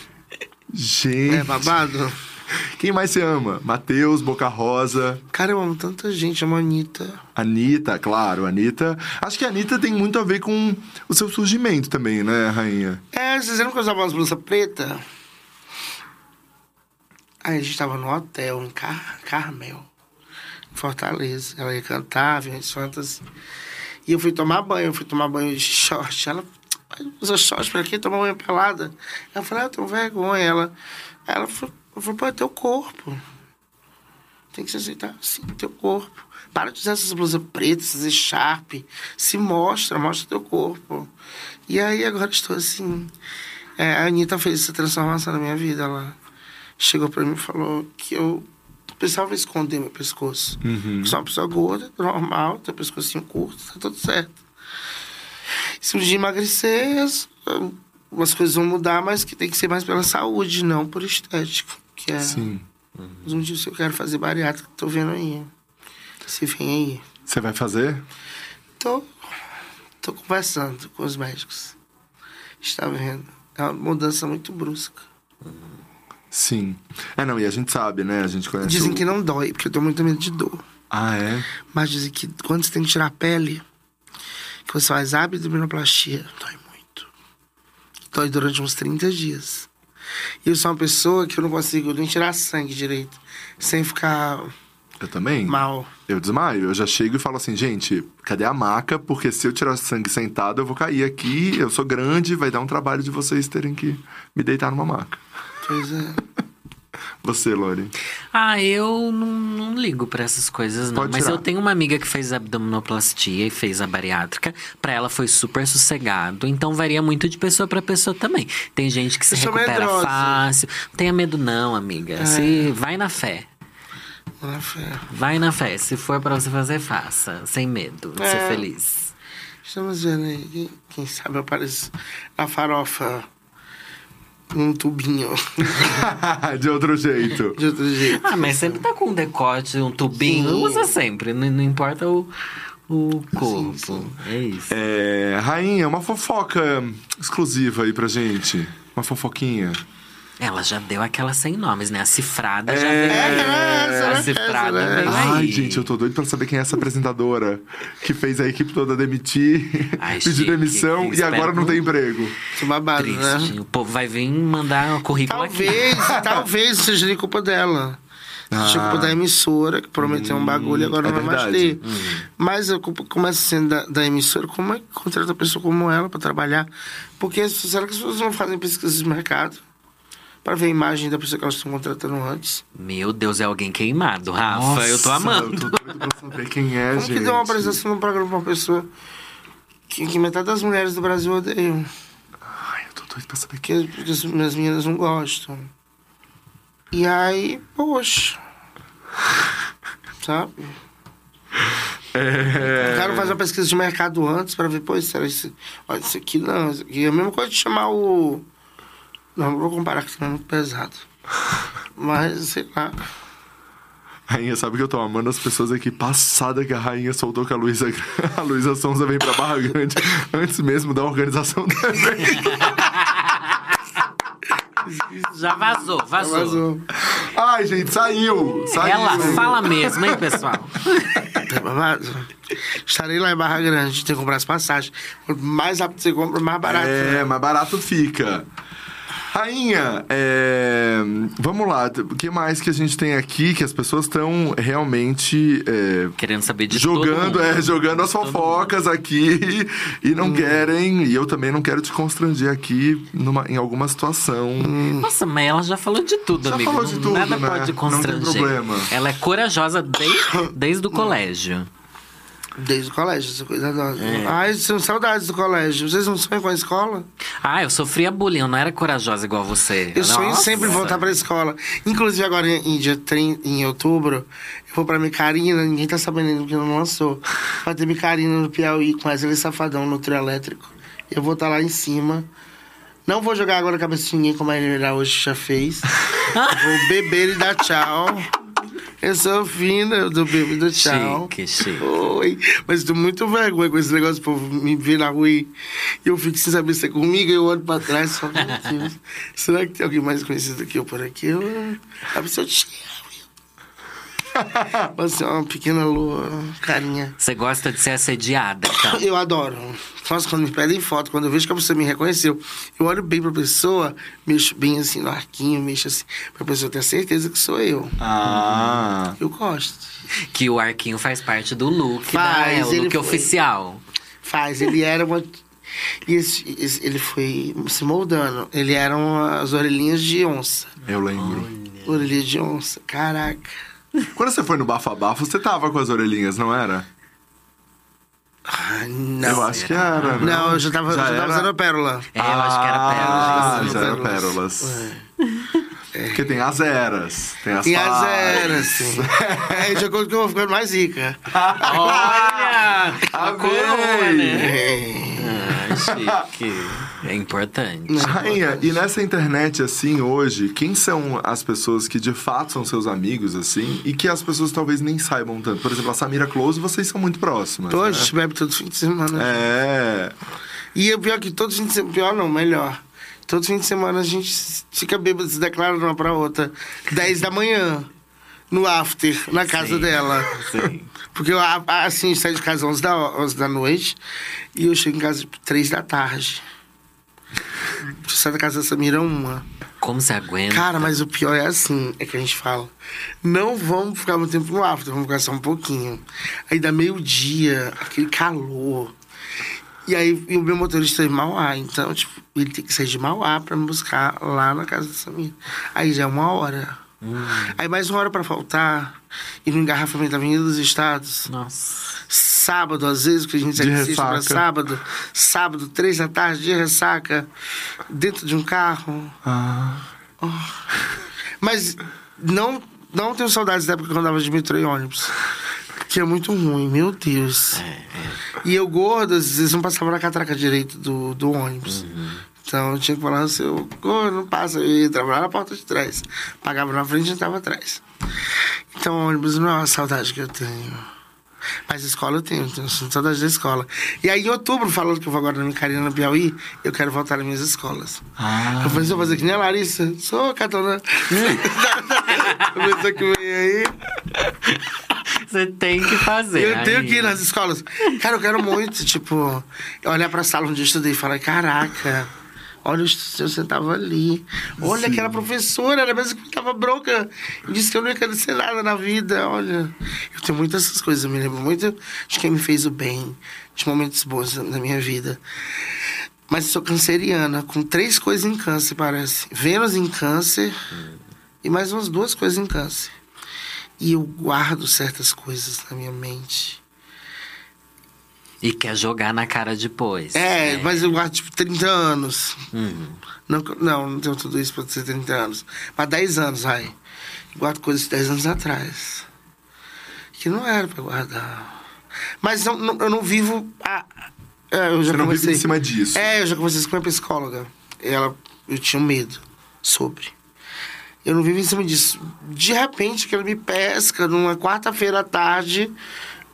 (laughs) Gente, É babado? Quem mais você ama? Matheus, Boca Rosa, Cara, eu amo tanta gente. Amo a Anitta. Anitta, claro, Anitta. Acho que a Anitta tem muito a ver com o seu surgimento também, né, rainha? É, vocês lembram que eu usava umas blusas pretas? Aí a gente tava no hotel, em Car Carmel, em Fortaleza. Ela ia cantar, vinha as fantas. E eu fui tomar banho, eu fui tomar banho de short. Ela usa short pra quê? Tomar banho pelada. Eu falei, ah, eu tenho vergonha. Ela, ela falou, eu falei, pô, é teu corpo. Tem que se aceitar assim, teu corpo. Para de usar essas blusas pretas, essas Sharp. Se mostra, mostra teu corpo. E aí agora estou assim. É, a Anitta fez essa transformação na minha vida. Ela chegou pra mim e falou que eu precisava esconder meu pescoço. Uhum. Sou uma pessoa gorda, normal, tem pescocinho curto, tá tudo certo. Se um dia emagrecer, as- umas coisas vão mudar, mas que tem que ser mais pela saúde, não por estético. Que é Sim. mas um dia eu quero fazer bariátrica, tô vendo aí. Se vem aí. Você vai fazer? Tô, tô conversando com os médicos. Está vendo? É uma mudança muito brusca. Sim. É, não, e a gente sabe, né? A gente conhece. Dizem o- que não dói, porque eu tenho muito medo de dor. Ah, é? Mas dizem que quando você tem que tirar a pele, que você faz abdominoplastia, dói muito. Dói durante uns 30 dias. E eu sou uma pessoa que eu não consigo nem tirar sangue direito, sem ficar Eu também. mal. Eu desmaio. Eu já chego e falo assim, gente, cadê a maca? Porque se eu tirar sangue sentado, eu vou cair aqui. Eu sou grande, vai dar um trabalho de vocês terem que me deitar numa maca. Pois é. (laughs) Você, Lori. Ah, eu não, não ligo pra essas coisas, não. Pode Mas tirar. eu tenho uma amiga que fez abdominoplastia e fez a bariátrica. Pra ela foi super sossegado. Então varia muito de pessoa pra pessoa também. Tem gente que se sou recupera medrosa. fácil. Não tenha medo, não, amiga. É. Se vai na fé. Na fé. Vai na fé. Se for pra você fazer, faça. Sem medo. de Ser É. feliz. Estamos vendo aí. Quem, sabe eu apareço na farofa num tubinho. (laughs) de outro jeito. De outro jeito. Ah, mas sempre tá com um decote, um tubinho. Sim. Usa sempre. Não, não importa o, o corpo. sim. É isso. É, rainha, uma fofoca exclusiva aí pra gente. Uma fofoquinha. Ela já deu aquela sem nomes, né? A cifrada já É, veio. essa, a cifrada essa, veio Ai, gente, eu tô doido pra saber quem é essa apresentadora que fez a equipe toda demitir, Ai, pedir chique, demissão que e agora não tem que- emprego. Que babado, né? Triste. O povo vai vir mandar o currículo aqui. Talvez, (laughs) talvez seja de culpa dela. Seja Ah. culpa da emissora, que prometeu um bagulho e agora é não vai mais ter. Mas a culpa começa sendo da, da emissora. Como é que contrata uma pessoa como ela pra trabalhar? Porque será que as pessoas não fazem pesquisa de mercado? Pra ver a imagem da pessoa que elas estão contratando antes? Meu Deus, é alguém queimado, Rafa. eu tô Nossa, amando. Eu tô doido pra saber quem é, Como gente. que deu uma apresentação num programa pra uma pessoa que, que metade das mulheres do Brasil odeiam? Ai, eu tô doido pra saber Porque, porque as minhas meninas não gostam. E aí, poxa. Sabe? É... O cara faz uma pesquisa de mercado antes pra ver, pô, será isso? Olha, isso aqui não, isso aqui é a mesma coisa de chamar o. Não, vou comparar que isso é muito pesado. Mas, sei lá. Rainha, sabe que eu tô amando as pessoas aqui passada que a rainha soltou que a Luísa (laughs) a Luísa Sonza vem pra Barra Grande antes mesmo da organização do evento. Já vazou, vazou. Vazou. Ai, gente, saiu! Saiu! Ela fala mesmo, hein, pessoal? (laughs) Tá? Estarei lá em Barra Grande, tem que comprar as passagens. Quanto mais rápido você compra, mais barato. É, né? mais barato fica. Rainha, é, vamos lá. O que mais que a gente tem aqui que as pessoas estão realmente é, Querendo saber de todo jogando, mundo. é, jogando as fofocas aqui e não Hum. querem. E eu também não quero te constranger aqui numa, em alguma situação. Nossa, mas ela já falou de tudo, Já amigo. falou de Não- tudo, Nada né? pode Não tem constranger. problema. Ela é corajosa desde, desde o colégio. Desde o colégio, essa coisa. É. Ai, são saudades do colégio. Vocês não sonham com a escola? Ah, eu sofria bullying, eu não era corajosa igual você. Eu sonho sempre voltar pra escola. Inclusive, agora em, dia 30, em outubro, eu vou pra Micarina, ninguém tá sabendo ainda porque não lançou. (laughs) Vai ter Micarina no Piauí com Wesley Safadão no trio elétrico. Eu vou estar lá em cima. Não vou jogar agora a cabeça de ninguém como a Helena hoje já fez. (laughs) vou beber e dar tchau. Eu sou fina do bebo do tchau. Chique, chique. Oi, mas tô muito vergonha com esse negócio, o povo me ver na rua e eu fico sem saber se é comigo, eu olho pra trás e falo, meu Deus, será que tem alguém mais conhecido que eu por aqui? Eu, a pessoa te (laughs) Você é uma pequena lua, carinha. Você gosta de ser assediada, então. (coughs) Eu adoro. Nossa, quando me pedem foto, quando eu vejo que a pessoa me reconheceu, eu olho bem pra pessoa, mexo bem assim no arquinho, mexo assim, pra pessoa ter certeza que sou eu. Ah. Eu gosto. Que o arquinho faz parte do look, Faz, né? É o look foi- oficial. Faz, ele (laughs) era uma. E esse, esse- ele foi se moldando. Ele eram as orelhinhas de onça. Eu lembro. Orelhinha de onça. Caraca. Quando você foi no Bafo a Bafo, você tava com as orelhinhas, não era? Ai, não. eu acho que era. né? Não, eu já tava, Já já tava usando a pérola. É, eu acho que era Ah, pérola. já era Pérolas. pérolas. Porque tem as eras, tem as E as eras, sim. (laughs) é, de acordo que eu vou ficando mais rica. Olha! A Amei! coroa, né? É. Ah, chique. É importante. Rainha, e nessa internet, assim, hoje, quem são as pessoas que de fato são seus amigos, assim, e que as pessoas talvez nem saibam tanto? Por exemplo, a Samira Close, vocês são muito próximas. A né? gente bebe todo fim de semana. É. E o pior que todo fim de semana. Pior não, melhor. Todo fim de semana a gente fica bêbado, se declara uma pra outra. 10 da manhã. No after, na casa Sim. dela. Sim. Porque eu, assim, eu saio de casa 11 da, 11 da noite e eu chego em casa tipo, 3 da tarde. Eu saio da casa da Samira uma. Como você aguenta? Cara, mas o pior é assim, é que a gente fala. Não vamos ficar muito tempo no after, vamos ficar só um pouquinho. Aí dá meio-dia, aquele calor. E aí e o meu motorista é de Mauá, então, tipo, ele tem que sair de Mauá pra me buscar lá na casa da Samira. Aí já é uma hora. Aí mais uma hora pra faltar. E no engarrafamento da Avenida dos Estados. Nossa. Sábado, às vezes, que a gente pra ressaca. sábado. Sábado, três da tarde, de ressaca. Dentro de um carro. Ah. Mas não, não tenho saudades da época que eu andava de metrô e ônibus. Que é muito ruim, meu Deus. E eu gordo, às vezes não passava na catraca direito do, do ônibus. Então eu tinha que falar assim, eu, gordo, não passa. Eu ia trabalhar na porta de trás. Pagava na frente e entrava atrás. Então ônibus não é uma saudade que eu tenho. Mas escola eu tenho, tenho saudade da escola. E aí em outubro, falando que eu vou agora na minha carina no Piauí, eu quero voltar nas minhas escolas. Ah. Eu falei, vou fazer que nem a Larissa. Sou catona. (laughs) pessoa que vem aí. Você tem que fazer. Eu tenho aí. que ir nas escolas. Cara, eu quero muito, tipo, olhar pra sala onde eu estudei e falar, caraca, olha, eu sentava ali. Olha aquela professora, era mesmo que tava bronca. e Disse que eu não ia querer ser nada na vida, olha. Eu tenho muitas essas coisas, eu me lembro muito de quem me fez o bem, de momentos bons na minha vida. Mas eu sou canceriana, com três coisas em câncer, parece. Vênus em câncer e mais umas duas coisas em câncer. E eu guardo certas coisas na minha mente. E quer jogar na cara depois. É, mas eu guardo tipo 30 anos. Uhum. Não, não, não tenho tudo isso pra ser 30 anos. Mas 10 anos, vai. Eu guardo coisas de 10 anos atrás. Que não era pra guardar. Mas não, não- eu não vivo. A, é, eu já Você não vive conversei. em cima disso. É, eu já conversei com a psicóloga. Ela, eu tinha um medo sobre. Eu não vivo em cima disso. De repente, que ele me pesca numa quarta-feira à tarde,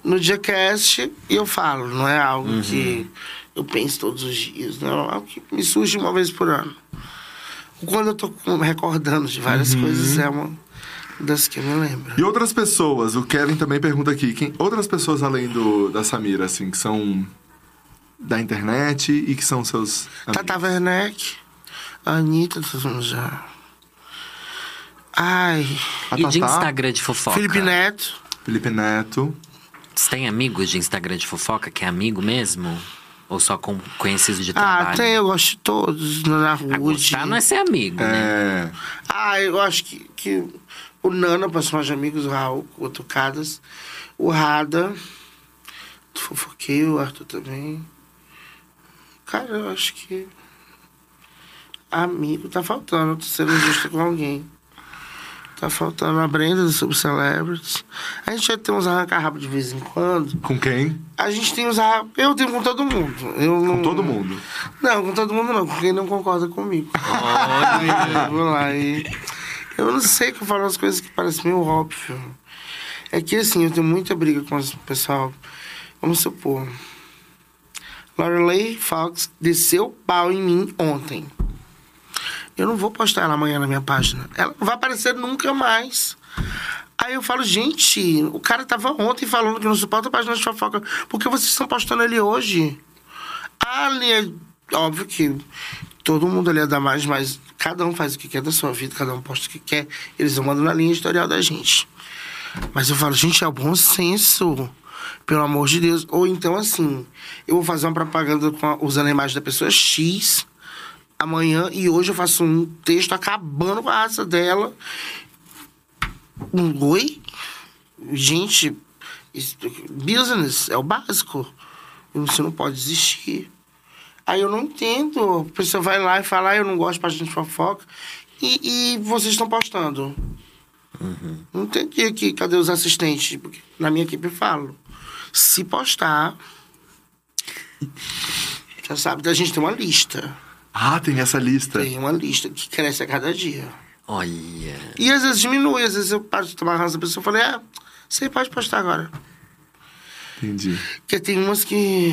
no Diacast, e eu falo. Não é algo que eu penso todos os dias, não. É algo que me surge uma vez por ano. Quando eu tô recordando de várias coisas, é uma das que eu me lembro. E outras pessoas, o Kevin também pergunta aqui, quem, outras pessoas além do, da Samira, assim, que são da internet e que são seus amigos? Tata Werneck, a Anitta, já. Ai, A E de Tatá, Instagram de fofoca? Felipe Neto. Felipe Neto. Você tem amigos de Instagram de fofoca que é amigo mesmo? Ou só com conhecidos de Ah, trabalho? tem, eu gosto de todos, na Ah, rua. gostar não é ser amigo, né? É, Ah, eu acho que, que o Nana, passou de amigos, o Raul, o Tocadas, o Rada, o Fofoqueiro, o Arthur também. Cara, eu acho que. Amigo tá faltando, tô sendo injusto com alguém. Tá faltando a Brenda do Sub Celebrities. A gente vai ter uns arranca-rabo de vez em quando. com quem? A gente tem uns arranca Eu tenho com todo mundo. Eu não... Com todo mundo. Não, com todo mundo não, com quem não concorda comigo. Aí, (laughs) vou lá e... Eu não sei que eu falo as coisas que parecem meio óbvio. É que assim, eu tenho muita briga com o pessoal. Vamos supor. Lorelei Fox desceu pau em mim ontem. Eu não vou postar ela amanhã na minha página. Ela não vai aparecer nunca mais. Aí eu falo, gente, o cara tava ontem falando que não suporta a página de fofoca. Por que vocês estão postando ele hoje? Ali é óbvio que todo mundo ali é da mais, mas cada um faz o que quer da sua vida, cada um posta o que quer. Eles vão mandando na linha editorial da gente. Mas eu falo, gente, é o bom senso. Pelo amor de Deus. Ou então, assim, eu vou fazer uma propaganda a- usando a imagem da pessoa X amanhã e hoje eu faço um texto acabando com a raça dela. Um oi? Gente, business é o básico. Você não pode desistir. Aí eu não entendo. A pessoa vai lá e fala, ah, eu não gosto de página de fofoca. E, e vocês estão postando. Não entendi aqui, cadê os assistentes? Porque na minha equipe eu falo. Se postar. Já sabe, a gente tem uma lista. Ah, tem essa lista. Tem uma lista que cresce a cada dia. Olha. E às vezes diminui, às vezes eu paro de tomar razão da pessoa e falei, é, você pode postar agora. Entendi. Porque tem umas que.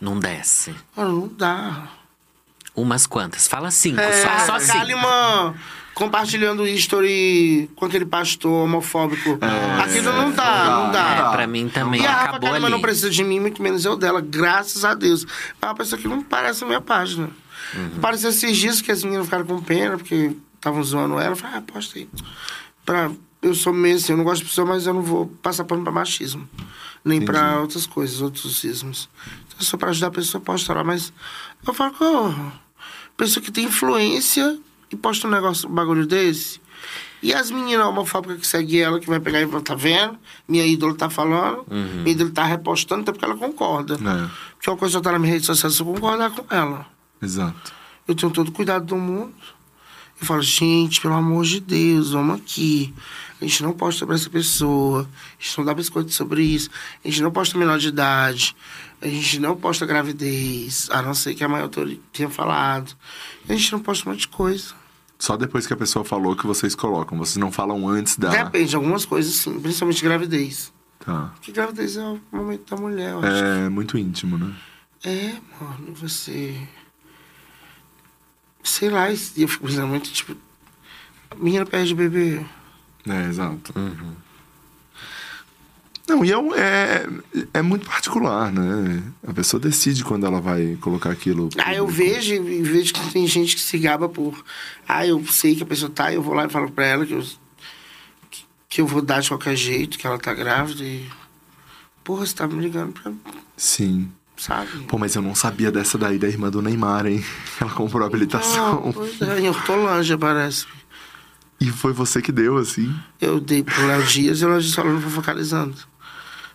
Não desce. Mano, não dá. Umas quantas? Fala cinco. É, só, só cinco. Compartilhando history com aquele pastor homofóbico. Aquilo não dá, não não dá. dá. É, pra mim também E a Rafa ali. não precisa de mim, muito menos eu dela, graças a Deus. É uma pessoa que não parece a minha página. Uhum. Pareceu esses dias que as meninas ficaram com pena, porque estavam zoando ela. Eu falei, ah, posta aí. Pra, eu sou meio assim, eu não gosto de pessoa, mas eu não vou passar pano pra machismo. Nem pra outras coisas, outros ismos. Então, só pra ajudar a pessoa, posta lá. Mas eu falo, oh, pessoa que tem influência e posta um negócio, um bagulho desse. E as meninas homofóbicas que seguem ela, que vai pegar e falar, tá vendo? Minha ídola tá falando, minha ídola tá repostando, até porque ela concorda. É, Porque uma coisa tá na minha rede social, se eu concordar com ela. Exato. Eu tenho todo o cuidado do mundo. Eu falo, gente, pelo amor de Deus, vamos aqui. A gente não posta sobre essa pessoa. A gente não dá biscoito sobre isso. A gente não posta menor de idade. A gente não posta gravidez. A não ser que a mãe autor tenha falado. A gente não posta um monte de coisa. Só depois que a pessoa falou que vocês colocam. Vocês não falam antes da. Depende, algumas coisas sim. Principalmente gravidez. Tá. Porque gravidez é o momento da mulher, eu acho. É muito íntimo, né? É, mano, você. Sei lá, eu fico pensando muito, tipo. Menina perde bebê. É, exato. Não, e é, um- é, é muito particular, né? A pessoa decide quando ela vai colocar aquilo. Ah, eu vejo e vejo que tem gente que se gaba por. Ah, eu sei que a pessoa tá, eu vou lá e falo pra ela que eu, que, que eu vou dar de qualquer jeito, que ela tá grávida e. Porra, você tá me ligando pra. Sim. Sabe? Pô, mas eu não sabia dessa daí da irmã do Neymar, hein? (laughs) Ela comprou a habilitação. Ah, pois é, em Hortolândia, parece. E foi você que deu, assim. Eu dei pro Léo Dias e o Léo Dias falando focalizando.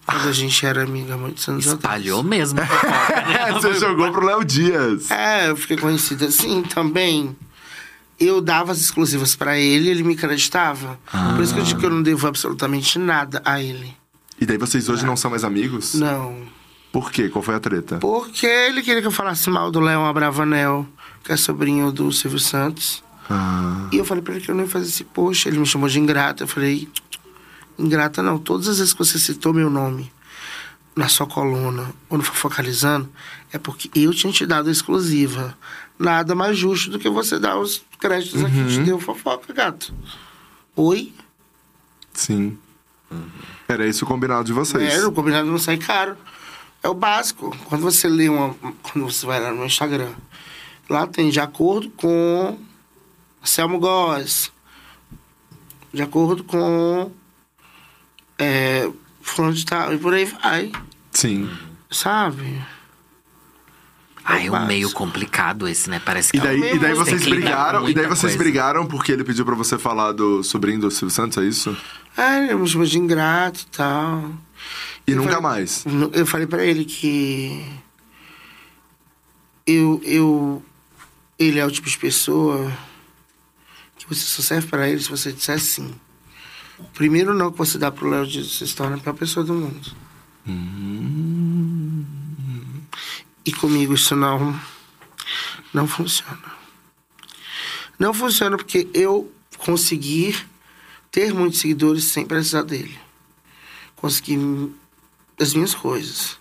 Quando a gente era amiga há muitos anos Espalhou atrás. mesmo. (laughs) né? você jogou pro Léo Dias. É, eu fiquei conhecida assim também. Eu dava as exclusivas pra ele, ele me acreditava. Por isso que eu digo que eu não devo absolutamente nada a ele. E daí vocês hoje não são mais amigos? Não. Por quê? Qual foi a treta? Porque ele queria que eu falasse mal do Léo Abravanel, que é sobrinho do Silvio Santos. Ah, E eu falei pra ele que eu não ia fazer esse post. Ele me chamou de ingrata. Eu falei, ingrata não. Todas as vezes que você citou meu nome na sua coluna ou no Fofocalizando, é porque eu tinha te dado a exclusiva. Nada mais justo do que você dar os créditos aqui que te deu fofoca, gato. Oi? sim. Era esse o combinado de vocês. É, o combinado não sai caro. É o básico. Quando você lê uma. Quando você vai lá no Instagram, lá tem de acordo com Selmo Góes. De acordo com. É, fulano de tal. E por aí vai. Sim. Sabe? Ah, é um básico. meio complicado esse, né? Parece que E daí, é um- e daí vocês brigaram, e daí vocês coisa. brigaram porque ele pediu pra você falar do sobrinho do Silvio Santos, é isso? É, ele me chamou de ingrato e tal. E Eu nunca falei- mais. Eu falei pra ele que. Eu, eu. Ele é o tipo de pessoa que você só serve pra ele se você disser sim. O primeiro não que você dá pro Léo de você se torna a pior pessoa do mundo. E comigo isso não. Não funciona. Não funciona porque eu consegui ter muitos seguidores sem precisar dele. Consegui as minhas coisas.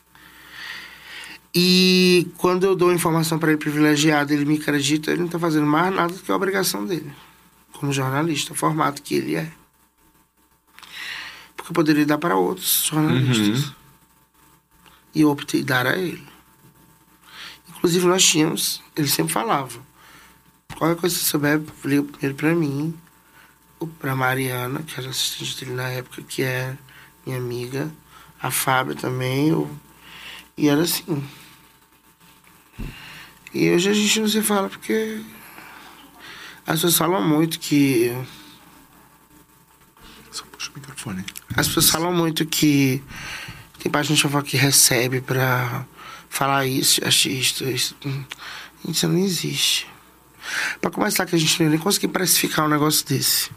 E quando eu dou informação para ele privilegiada, ele me acredita, ele não tá fazendo mais nada do que a obrigação dele. Como jornalista, o formato que ele é. Porque eu poderia dar para outros jornalistas. E eu optei dar a ele. Inclusive nós tínhamos, ele sempre falava. Qualquer coisa que você souber, liga primeiro para mim, ou pra Mariana, que era assistente dele na época, que é minha amiga, a Fábio também, eu... e era assim. E hoje a gente não se fala porque as pessoas falam muito que. Só puxa o microfone. As pessoas falam muito que tem de fofoca que recebe pra falar isso, artista, isso. Isso não existe. Pra começar, que a gente não ia nem conseguir precificar um negócio desse.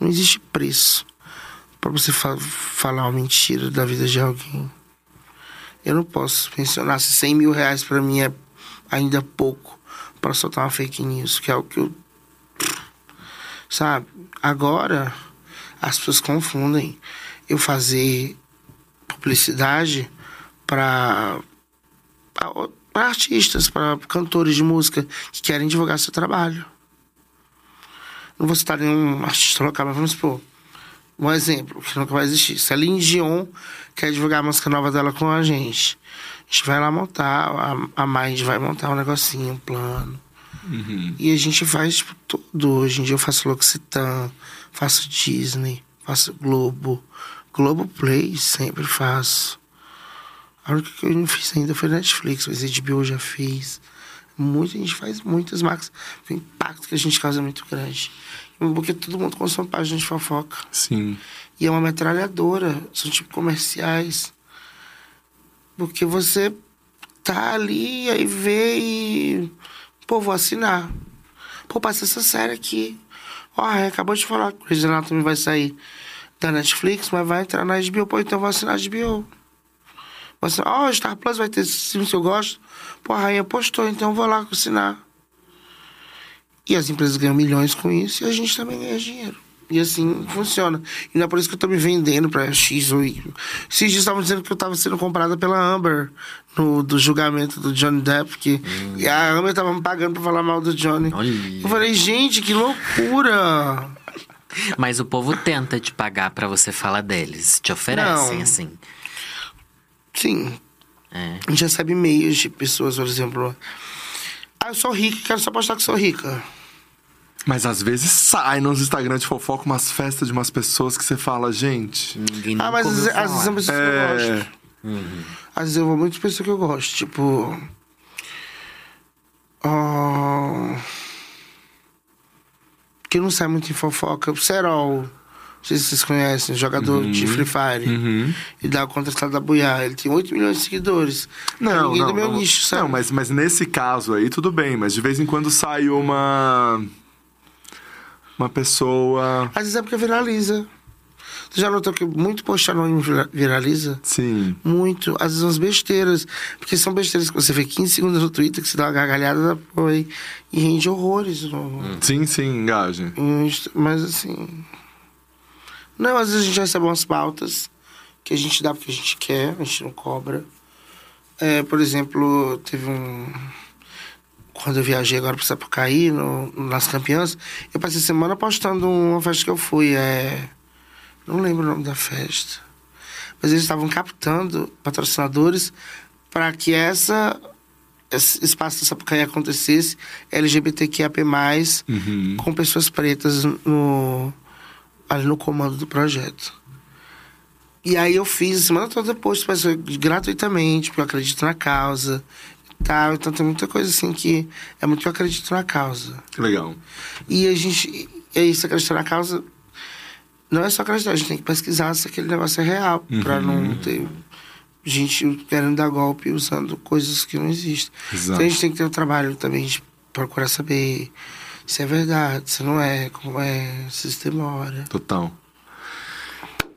Não existe preço pra você fa- falar uma mentira da vida de alguém. Eu não posso mencionar se 100 mil reais pra mim é ainda pouco pra soltar uma fake news, que é o que eu. Sabe? Agora, as pessoas confundem eu fazer publicidade para para artistas, para cantores de música que querem divulgar seu trabalho. Não vou citar nenhum artista local, mas vamos supor. Um exemplo, que nunca vai existir. Celine Dion quer divulgar a música nova dela com a gente. A gente vai lá montar, a, a Mind vai montar um negocinho, um plano. E a gente faz tipo, tudo. Hoje em dia eu faço L'Occitane, faço Disney, faço Globo. Globo Play sempre faço. A única que eu não fiz ainda foi Netflix, mas HBO já fiz. Muita, a gente faz muitas marcas. O impacto que a gente causa é muito grande. Porque todo mundo consome página de fofoca. Sim. E é uma metralhadora. São tipo comerciais. Porque você tá ali, aí vê e. Pô, vou assinar. Pô, passa essa série aqui. Ó, Raia acabou de falar que o Grey's Anatomy vai sair da Netflix, mas vai entrar na HBO. Pô, então eu vou assinar a HBO. Ó, Star Plus vai ter esse filme se eu gosto. Pô, a Rainha postou, então eu vou lá assinar. E as empresas ganham milhões com isso e a gente também ganha dinheiro. E assim funciona. E não é por isso que eu tô me vendendo pra X ou Y. Esses dias estavam dizendo que eu tava sendo comprada pela Amber no do julgamento do Johnny Depp. Que, E a Amber tava me pagando pra falar mal do Johnny. Olha. Eu falei, gente, que loucura! Mas o povo tenta te pagar pra você falar deles. Te oferecem, Não. assim. Sim, É. a gente recebe e-mails de pessoas, por exemplo. Ah, eu sou rica, quero só postar que sou rica. Mas às vezes sai nos Instagram de fofoca umas festas de umas pessoas que você fala, gente. Ninguém Ah, mas às vezes às vezes são pessoas que eu É. gosto. Às vezes eu vou muito de pessoa que eu gosto, tipo. ah, que não sai muito em fofoca. O Serol. Não sei se vocês conhecem, jogador de Free Fire. Uhum. E dá o contratado da Buiá. Ele tem 8 milhões de seguidores. Não, Ninguém não, do meu não, nicho, sabe? não mas, mas nesse caso aí tudo bem, mas de vez em quando sai uma uma pessoa. Às vezes é porque viraliza. Tu já notou que muito post anônimo vira- viraliza? Sim. Muito. Às vezes umas besteiras. Porque são besteiras que você vê 15 segundos no Twitter, que você dá uma gargalhada depois. E rende horrores. no- Sim, sim, Insta- Mas assim. Não, às vezes a gente recebe umas pautas que a gente dá porque a gente quer, a gente não cobra. É, por exemplo, teve um. Quando eu viajei agora para Sapucaí, no, nas campeãs, eu passei semana postando uma festa que eu fui. É, não lembro o nome da festa. Mas eles estavam captando patrocinadores para que essa, esse espaço da Sapucaí acontecesse LGBTQIAP+, Uhum. com pessoas pretas no, ali no comando do projeto. E aí eu fiz a semana toda depois, gratuitamente, porque eu acredito na causa tal. Então tem muita coisa assim que é muito que eu acredito na causa. Que legal. E a gente, é isso, acreditar na causa, não é só acreditar, a gente tem que pesquisar se aquele negócio é real, pra não ter gente querendo dar golpe usando coisas que não existem. Exato. Então a gente tem que ter um trabalho também de procurar saber se é verdade, se não é, como é, se demora. Total.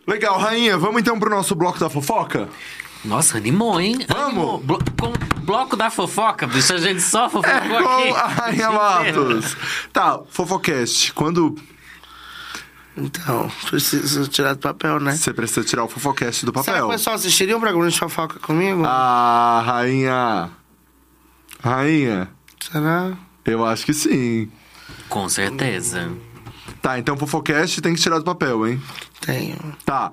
Legal, rainha. Vamos então pro nosso bloco da fofoca? Nossa, animou, hein? Vamos! Animou. Blo com bloco da fofoca, bicho. A gente só fofocou É aqui. a Rainha Matos. Tá, Fofocast. Quando Então, preciso tirar do papel, né? você precisa tirar o Fofocast do Será que papel? o pessoal assistiria um programa de fofoca comigo? Ah, rainha. Rainha, Será? eu acho que sim. Com certeza. Tá, então Fofocast tem que tirar do papel, hein? Tenho. Tá.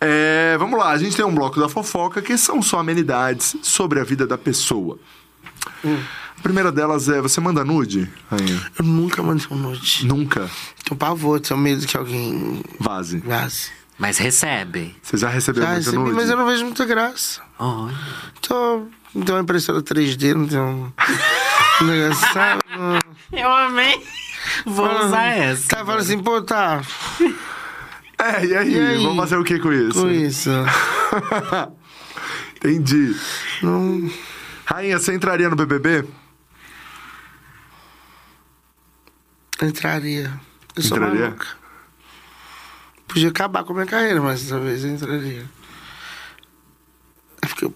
É, vamos lá, a gente tem um bloco da fofoca que são só amenidades sobre a vida da pessoa. A primeira delas é: você manda nude, rainha? Eu nunca mandei um nude. Nunca. Tenho pavor, tenho medo que alguém Vaze. vaze. Mas recebe. Você já recebeu Já muita recebi, nude? mas eu não vejo muita graça. Olha. Tô, não tenho uma impressora 3D, não tenho um (laughs) negócio, sabe? Eu amei. Vou usar essa. Tá falando assim, pô, tá, (laughs) É, e aí? E aí? Vamos fazer o que com isso? com isso. (laughs) Entendi. Não, Rainha, você entraria no BBB? entraria. Eu sou Entraria? maluca. Podia acabar com a minha carreira, mas talvez eu entraria. É porque eu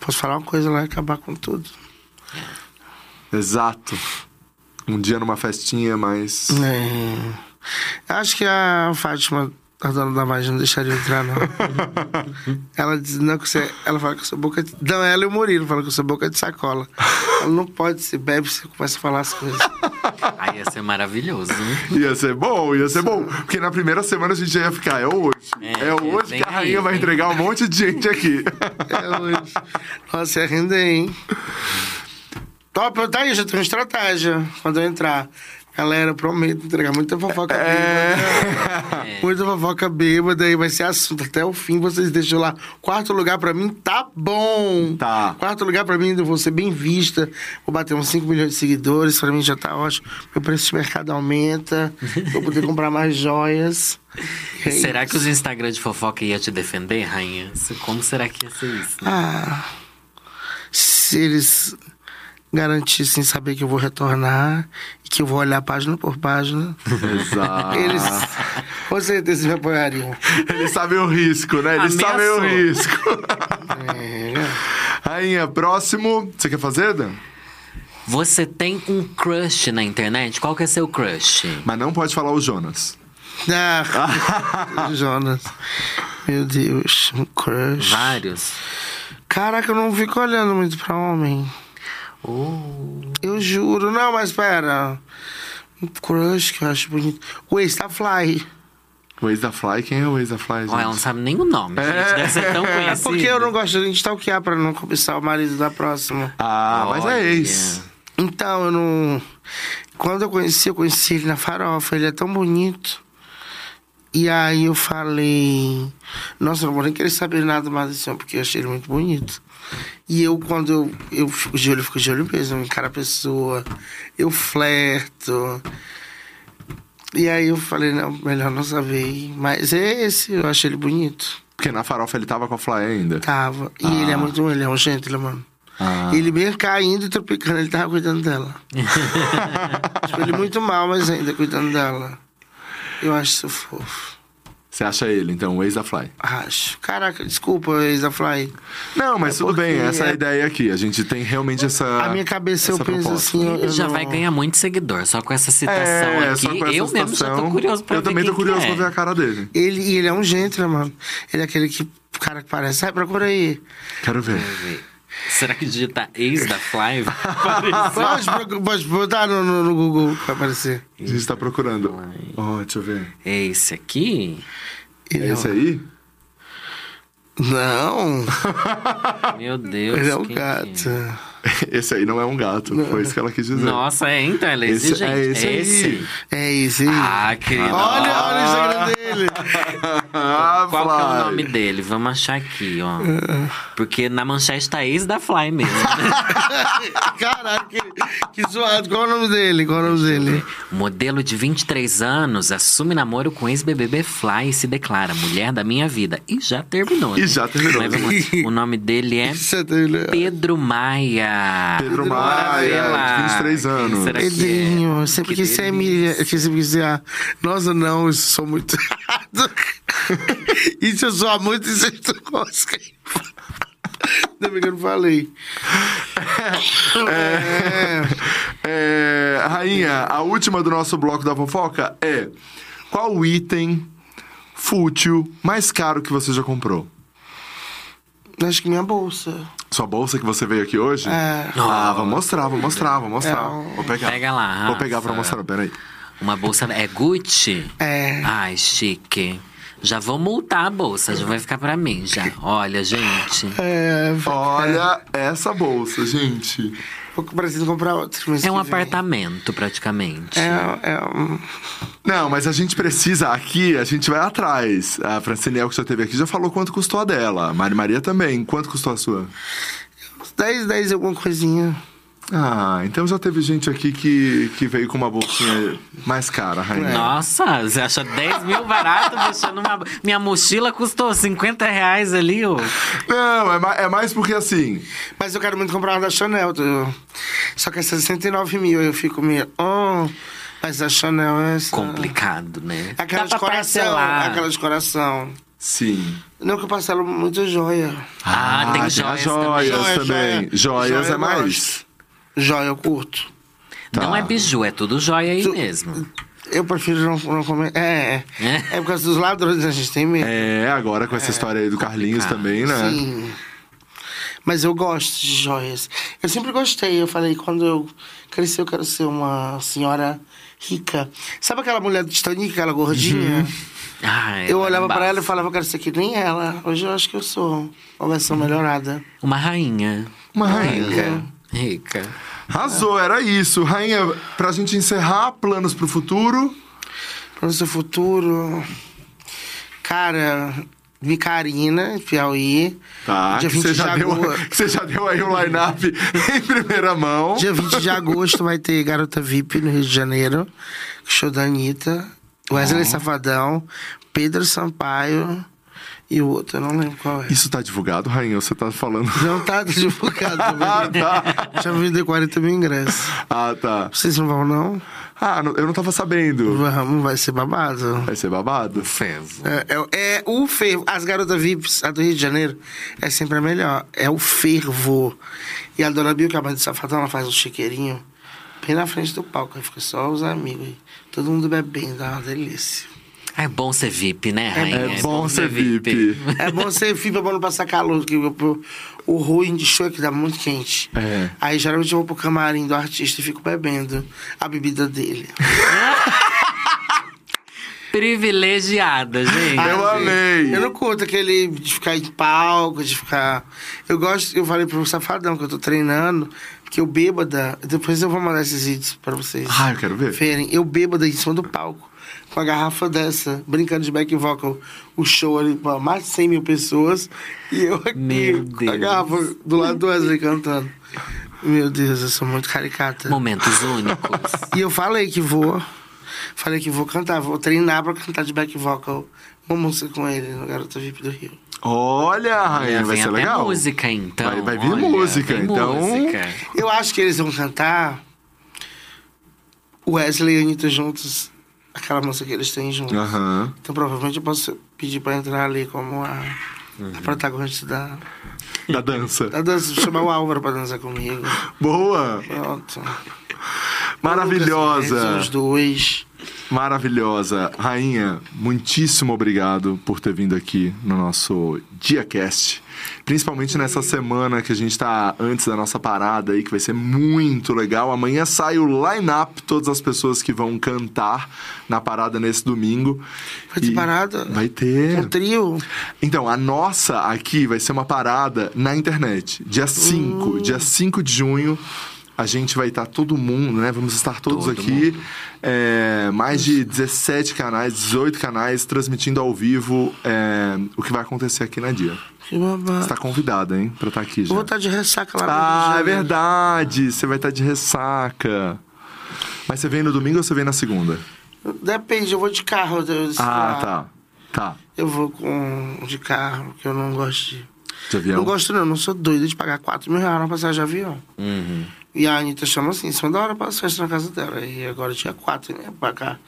posso falar uma coisa lá e acabar com tudo. Exato. Um dia numa festinha, mas. É. Acho que a Fátima, a dona da Magia, não deixaria eu entrar, não. (laughs) ela diz, não, que você. Ela fala que eu sou boca de. Não, ela e o Murilo falam que eu sou boca de sacola. ela não pode, se bebe, você começa a falar as coisas. Aí ia ser maravilhoso. Ia ser bom, ia ser bom. Porque na primeira semana a gente já ia ficar, é hoje. É, É, hoje que a aí, rainha vai vem. entregar um monte de gente aqui. É hoje. Nossa, ia render, hein? Top, tá aí, já tem uma estratégia quando eu entrar. Galera, eu prometo entregar muita fofoca É. bêbada. (laughs) Muita fofoca bêbada aí vai ser assunto até o fim. Vocês deixam lá. Quarto lugar pra mim, tá bom. Tá. Quarto lugar pra mim, eu vou ser bem vista. Vou bater uns 5 milhões de seguidores. Pra mim já tá ótimo. Meu preço de mercado aumenta. Vou poder (laughs) comprar mais joias. É Será isso. que os Instagram de fofoca ia te defender, rainha? Como será que ia ser isso? Ah, se eles garantissem saber que eu vou retornar e que eu vou olhar página por página, Exato. eles com certeza me apoiariam. Eles sabem o risco, né? Eles Ameaçou. sabem o risco. É, Rainha, próximo. Você quer fazer, Dan? Você tem um crush na internet? Qual que é seu crush? Mas não pode falar o Jonas. Ah, (laughs) Jonas. Meu Deus, um crush. Vários? Caraca, eu não fico olhando muito pra homem. Oh. Eu juro. Não, mas pera. Um crush que eu acho bonito. O Fly. O ex da Fly, quem é o ex da Fly, gente? Ela não sabe nem o nome, gente. Deve ser tão (laughs) É conhecido. porque eu não gosto de stalkear pra não cobiçar o marido da próxima. Ah, mas Olha. é ex. Então, eu não. Quando eu conheci, eu conheci ele na farofa. Ele é tão bonito. E aí eu falei. Nossa, eu não vou nem querer saber nada mais desse homem, porque eu achei ele muito bonito. E eu, quando eu, eu fico de olho, eu fico de olho mesmo, em cara a pessoa. Eu flerto. E aí eu falei, não, melhor não saber. Mas é esse, eu achei ele bonito. Porque na farofa ele tava com a Fly ainda. Tava. E ele é muito. Ele é um gentleman. Ah. Ele mesmo caindo e tropicando, ele tava cuidando dela. (laughs) tipo, ele muito mal, mas ainda cuidando dela. Eu acho isso fofo. Você acha ele, então, o ex da Fly? Acho. Caraca, desculpa, Isa Fly. Não, mas É tudo bem, essa é a é- ideia aqui. A gente tem realmente essa. A minha cabeça eu essa penso proposta. assim. eu- já não- vai ganhar muito seguidor, só com essa citação É, aqui. só com essa eu mesmo já situação, tô curioso pra Eu ver também tô curioso é. pra ver a cara dele. Ele, e ele é um gentleman, mano. Ele é aquele que, o cara que parece. Sai, procura aí. Quero ver. Será que digitar ex da Fly? Pode, pode botar no, no, no Google vai aparecer. A gente tá procurando. Ó, deixa eu ver. é esse aqui? Ele É esse aí? Não, Meu Deus. ele é um quem que gato. (laughs) Esse aí não é um gato, foi isso que ela quis dizer. Nossa, é, então, ela é Esse- exigente. é esse aí. esse. É esse. Ah, querido. olha, olha o Instagram dele. Ah, Qual que é o nome dele? Vamos achar aqui, ó. Porque na manchete tá ex da Fly mesmo. (laughs) Caraca, que, que zoado. Qual é o nome dele? Qual é o nome dele? Modelo de 23 anos assume namoro com ex-BBB Fly e se declara mulher da minha vida. E já terminou, E né? já terminou. Mas vamos lá. O nome dele é (laughs) é. Pedro Maia. Pedro Maia, de 23 Quem anos. será que é? Pedrinho, eu sempre Que quis ser. Eu sempre quis dizer, ah, nossa, não, isso sou muito (laughs) errado. (laughs) isso eu sou muito, eu gosto. (laughs) Ainda bem que eu não falei. É. É, rainha, a última do nosso bloco da fofoca é: qual o item fútil mais caro que você já comprou? Acho que minha bolsa. Sua bolsa que você veio aqui hoje? É. Ah, vou mostrar, vou mostrar, vou mostrar. É Vou pegar. Pega lá, Vou pegar pra mostrar, peraí. Uma bolsa. É Gucci? É. Ai, chique. Já vou multar a bolsa, já vai ficar pra mim já. (laughs) Olha, gente. É, Olha essa bolsa, gente. Vou preciso comprar outro. É um apartamento, praticamente. É, é um... Não, mas a gente precisa aqui, a gente vai atrás. A Francine que já teve aqui já falou quanto custou a dela. A Mari Maria também. Quanto custou a sua? 10, 10 alguma coisinha. Ah, então já teve gente aqui que, que veio com uma bolsinha mais cara, rainha. Nossa, você acha 10 mil barato deixando uma. Minha mochila custou 50 reais ali, ô. Não, é, ma- é mais porque assim. Mas eu quero muito comprar uma da Chanel. tô- Só que é 69 mil. Eu fico meio. Oh, mas a Chanel é. Essa... Complicado, né? Aquela Dá de pra coração. parcelar. Aquela de coração. Sim. Não, que eu parcelo muito joia. Ah, tem as joias joias Joia, também. joia. Joias Joia é eu mais. gosto. Joia eu curto. Não Tá. é biju, é tudo joia aí Tu- mesmo. Eu prefiro não, não comer. É, é. É? É por causa dos ladrões, a gente tem medo. É, agora com essa história aí do Carlinhos também, né? Sim. Mas eu gosto de joias. Eu sempre gostei. Eu falei, quando eu crescer, eu quero ser uma senhora rica. Sabe aquela mulher do Titanic, aquela gordinha? (laughs) Ah, Eu ela é olhava pra bafo. ela e falava, eu quero ser que nem ela. Hoje eu acho que eu sou uma versão melhorada. Uma rainha. Uma rainha. Rica. Rica. Arrasou, era isso. Rainha, pra gente encerrar, planos pro futuro. Para o seu futuro. Cara, Vicarina, Piauí. Tá, Dia que você 20 de já, deu, agosto. (laughs) você já deu aí o line-up (laughs) em primeira mão. Dia 20 de agosto vai ter Garota VIP no Rio de Janeiro. Show da Anitta. Wesley Safadão. Pedro Sampaio. E o outro, eu não lembro qual é. Isso tá divulgado, Rainha? Você tá falando. Não tá divulgado. (laughs) Ah, também. tá. Já vendeu 40 mil ingressos. Ah, tá. Vocês não vão, não? Ah, não- eu não tava sabendo. Vamos, vai ser babado. Vai ser babado? Fervo. É, é, é o fervo. As garotas VIPs, a do Rio de Janeiro, é sempre a melhor. É o fervo. E a dona Bill, que é a mãe do Safadão, ela faz um chiqueirinho bem na frente do palco. Aí fica só os amigos. aí. Todo mundo bebendo, é uma delícia. É bom ser VIP, né, rainha? É bom ser VIP. É bom ser VIP, é bom não passar calor, porque o, ruim de show é que dá muito quente. É. Aí geralmente eu vou pro camarim do artista e fico bebendo a bebida dele. (laughs) Privilegiada, gente. Eu amei. Eu não curto aquele de ficar em palco, de ficar. Eu gosto, eu falei pro Safadão que eu tô treinando, porque eu bêbada. Depois eu vou mandar esses vídeos pra vocês Ah, eu quero ver. verem. Eu bêbada em cima do palco, com a garrafa dessa, brincando de back vocal, o show ali pra mais de 100 mil pessoas, e eu aqui Meu com a garrafa do lado do Wesley cantando. Meu Deus, eu sou muito caricata. Momentos únicos. E eu falei que vou. Falei que vou cantar, vou treinar pra cantar de back vocal uma música com ele no Garota VIP do Rio. Olha, Rainha, vai ser legal. música, então. Vai- vai vir Olha, música, então- música. Eu acho que eles vão cantar Wesley e Anitta juntos aquela música que eles têm juntos. Aham. Então provavelmente eu posso pedir pra entrar ali como a, Uhum. a protagonista da, Da dança. da dança. Chamar o Álvaro pra dançar comigo. Boa! Pronto. Maravilhosa! Os dois. Maravilhosa. Rainha, muitíssimo obrigado por ter vindo aqui no nosso DiaCast. Principalmente nessa semana que a gente tá antes da nossa parada aí, que vai ser muito legal. Amanhã sai o line-up, todas as pessoas que vão cantar na parada nesse domingo. Vai ter E parada? Vai ter. Um trio. Então, a nossa aqui vai ser uma parada na internet. Dia 5, dia 5 de junho, a gente vai estar todo mundo, né? Vamos estar todos Todo aqui. É, mais de 17 canais, 18 canais, transmitindo ao vivo é, o que vai acontecer aqui na dia. Que babado. Você tá convidada, hein? Pra estar aqui Eu já. vou estar de ressaca lá no Ah, é verdade! Você vai estar de ressaca. Mas você vem no domingo ou você vem na segunda? Depende, eu vou de carro. Eu, Ah, tá. Tá. Eu vou com de carro, que eu não gosto de. De avião? Não gosto, não. Não sou doido de pagar 4 mil reais na passagem de avião. Uhum. E a Anitta chama assim, em cima da hora pra festa na casa dela. E agora tinha 4, né? Pagar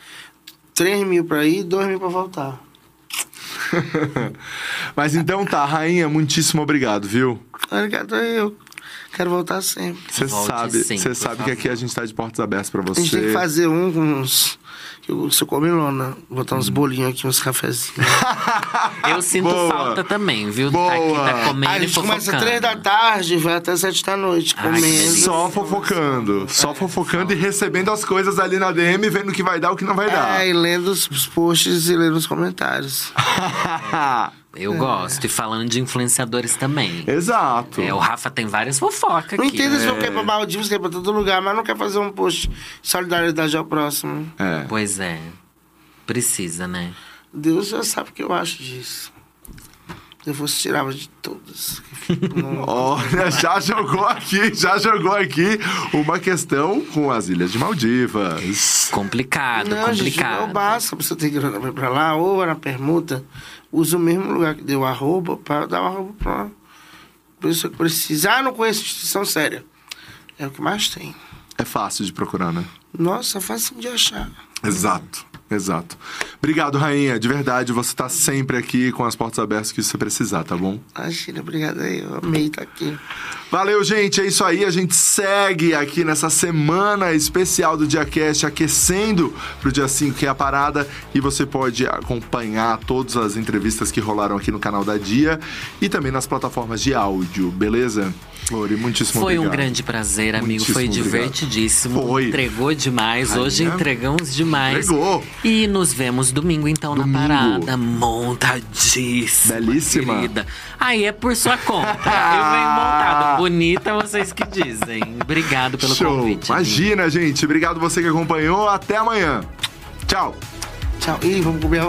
3 mil pra ir e 2 mil pra voltar. (laughs) Mas então tá, rainha, muitíssimo obrigado, viu? Obrigado, eu quero voltar sempre. Você sabe, você sabe que aqui a gente tá de portas abertas pra A gente tem que você. fazer um com uns. Que Eu sou comilona. Botar Hum. uns bolinhos aqui, uns cafezinhos. (laughs) Eu sinto Boa. falta também, viu? Boa. Aqui tá comendo a e gente começa. 3 da tarde, vai até 7 da noite, Ai, comendo. delícia. Só fofocando, só fofocando e recebendo as coisas ali na DM, vendo o que vai dar, o que não vai dar. É, e lendo os os posts e lendo os comentários. (laughs) Eu gosto. E falando de influenciadores também. Exato. É, o Rafa tem várias fofocas aqui. Não entendo né? se eu quero ir pra Maldivas, quer ir pra todo lugar, mas não quer fazer um post de solidariedade ao próximo. É. Pois é. Precisa, né? Deus já sabe o que eu acho disso. Eu fosse tirava de todas. Não- (laughs) Olha, já jogou aqui, já jogou aqui uma questão com as Ilhas de Maldivas. Complicado, Não, gente, complicado. não basta você ter grana pra ir pra lá, ou na permuta, usa o mesmo lugar que deu arroba pra dar o arroba pra pessoa que precisa. Ah, não conheço instituição séria. É o que mais tem. É fácil de procurar, né? Nossa, é fácil de achar. Exato, exato. Obrigado, rainha. De verdade, você tá sempre aqui com as portas abertas que você precisar, tá bom? Imagina, obrigado aí. Eu amei estar aqui. Valeu, gente. É isso aí. A gente segue aqui nessa semana especial do DiaCast, aquecendo pro dia 5, que é a parada. E você pode acompanhar todas as entrevistas que rolaram aqui no canal da Dia e também nas plataformas de áudio, beleza? Lori, muitíssimo Foi um obrigado. grande prazer, amigo. Muitíssimo Foi divertidíssimo. Foi. Entregou demais. Rainha. Hoje entregamos demais. Entregou. E nos vemos domingo, então, Domingo. na parada. Montadíssima. Belíssima. Querida. Aí é por sua conta. Eu venho montado. (laughs) Bonita, vocês que dizem. Obrigado pelo Show. convite. amigo. Imagina, gente. Obrigado você que acompanhou. Até amanhã. Tchau. Tchau. Ih, vamos comer.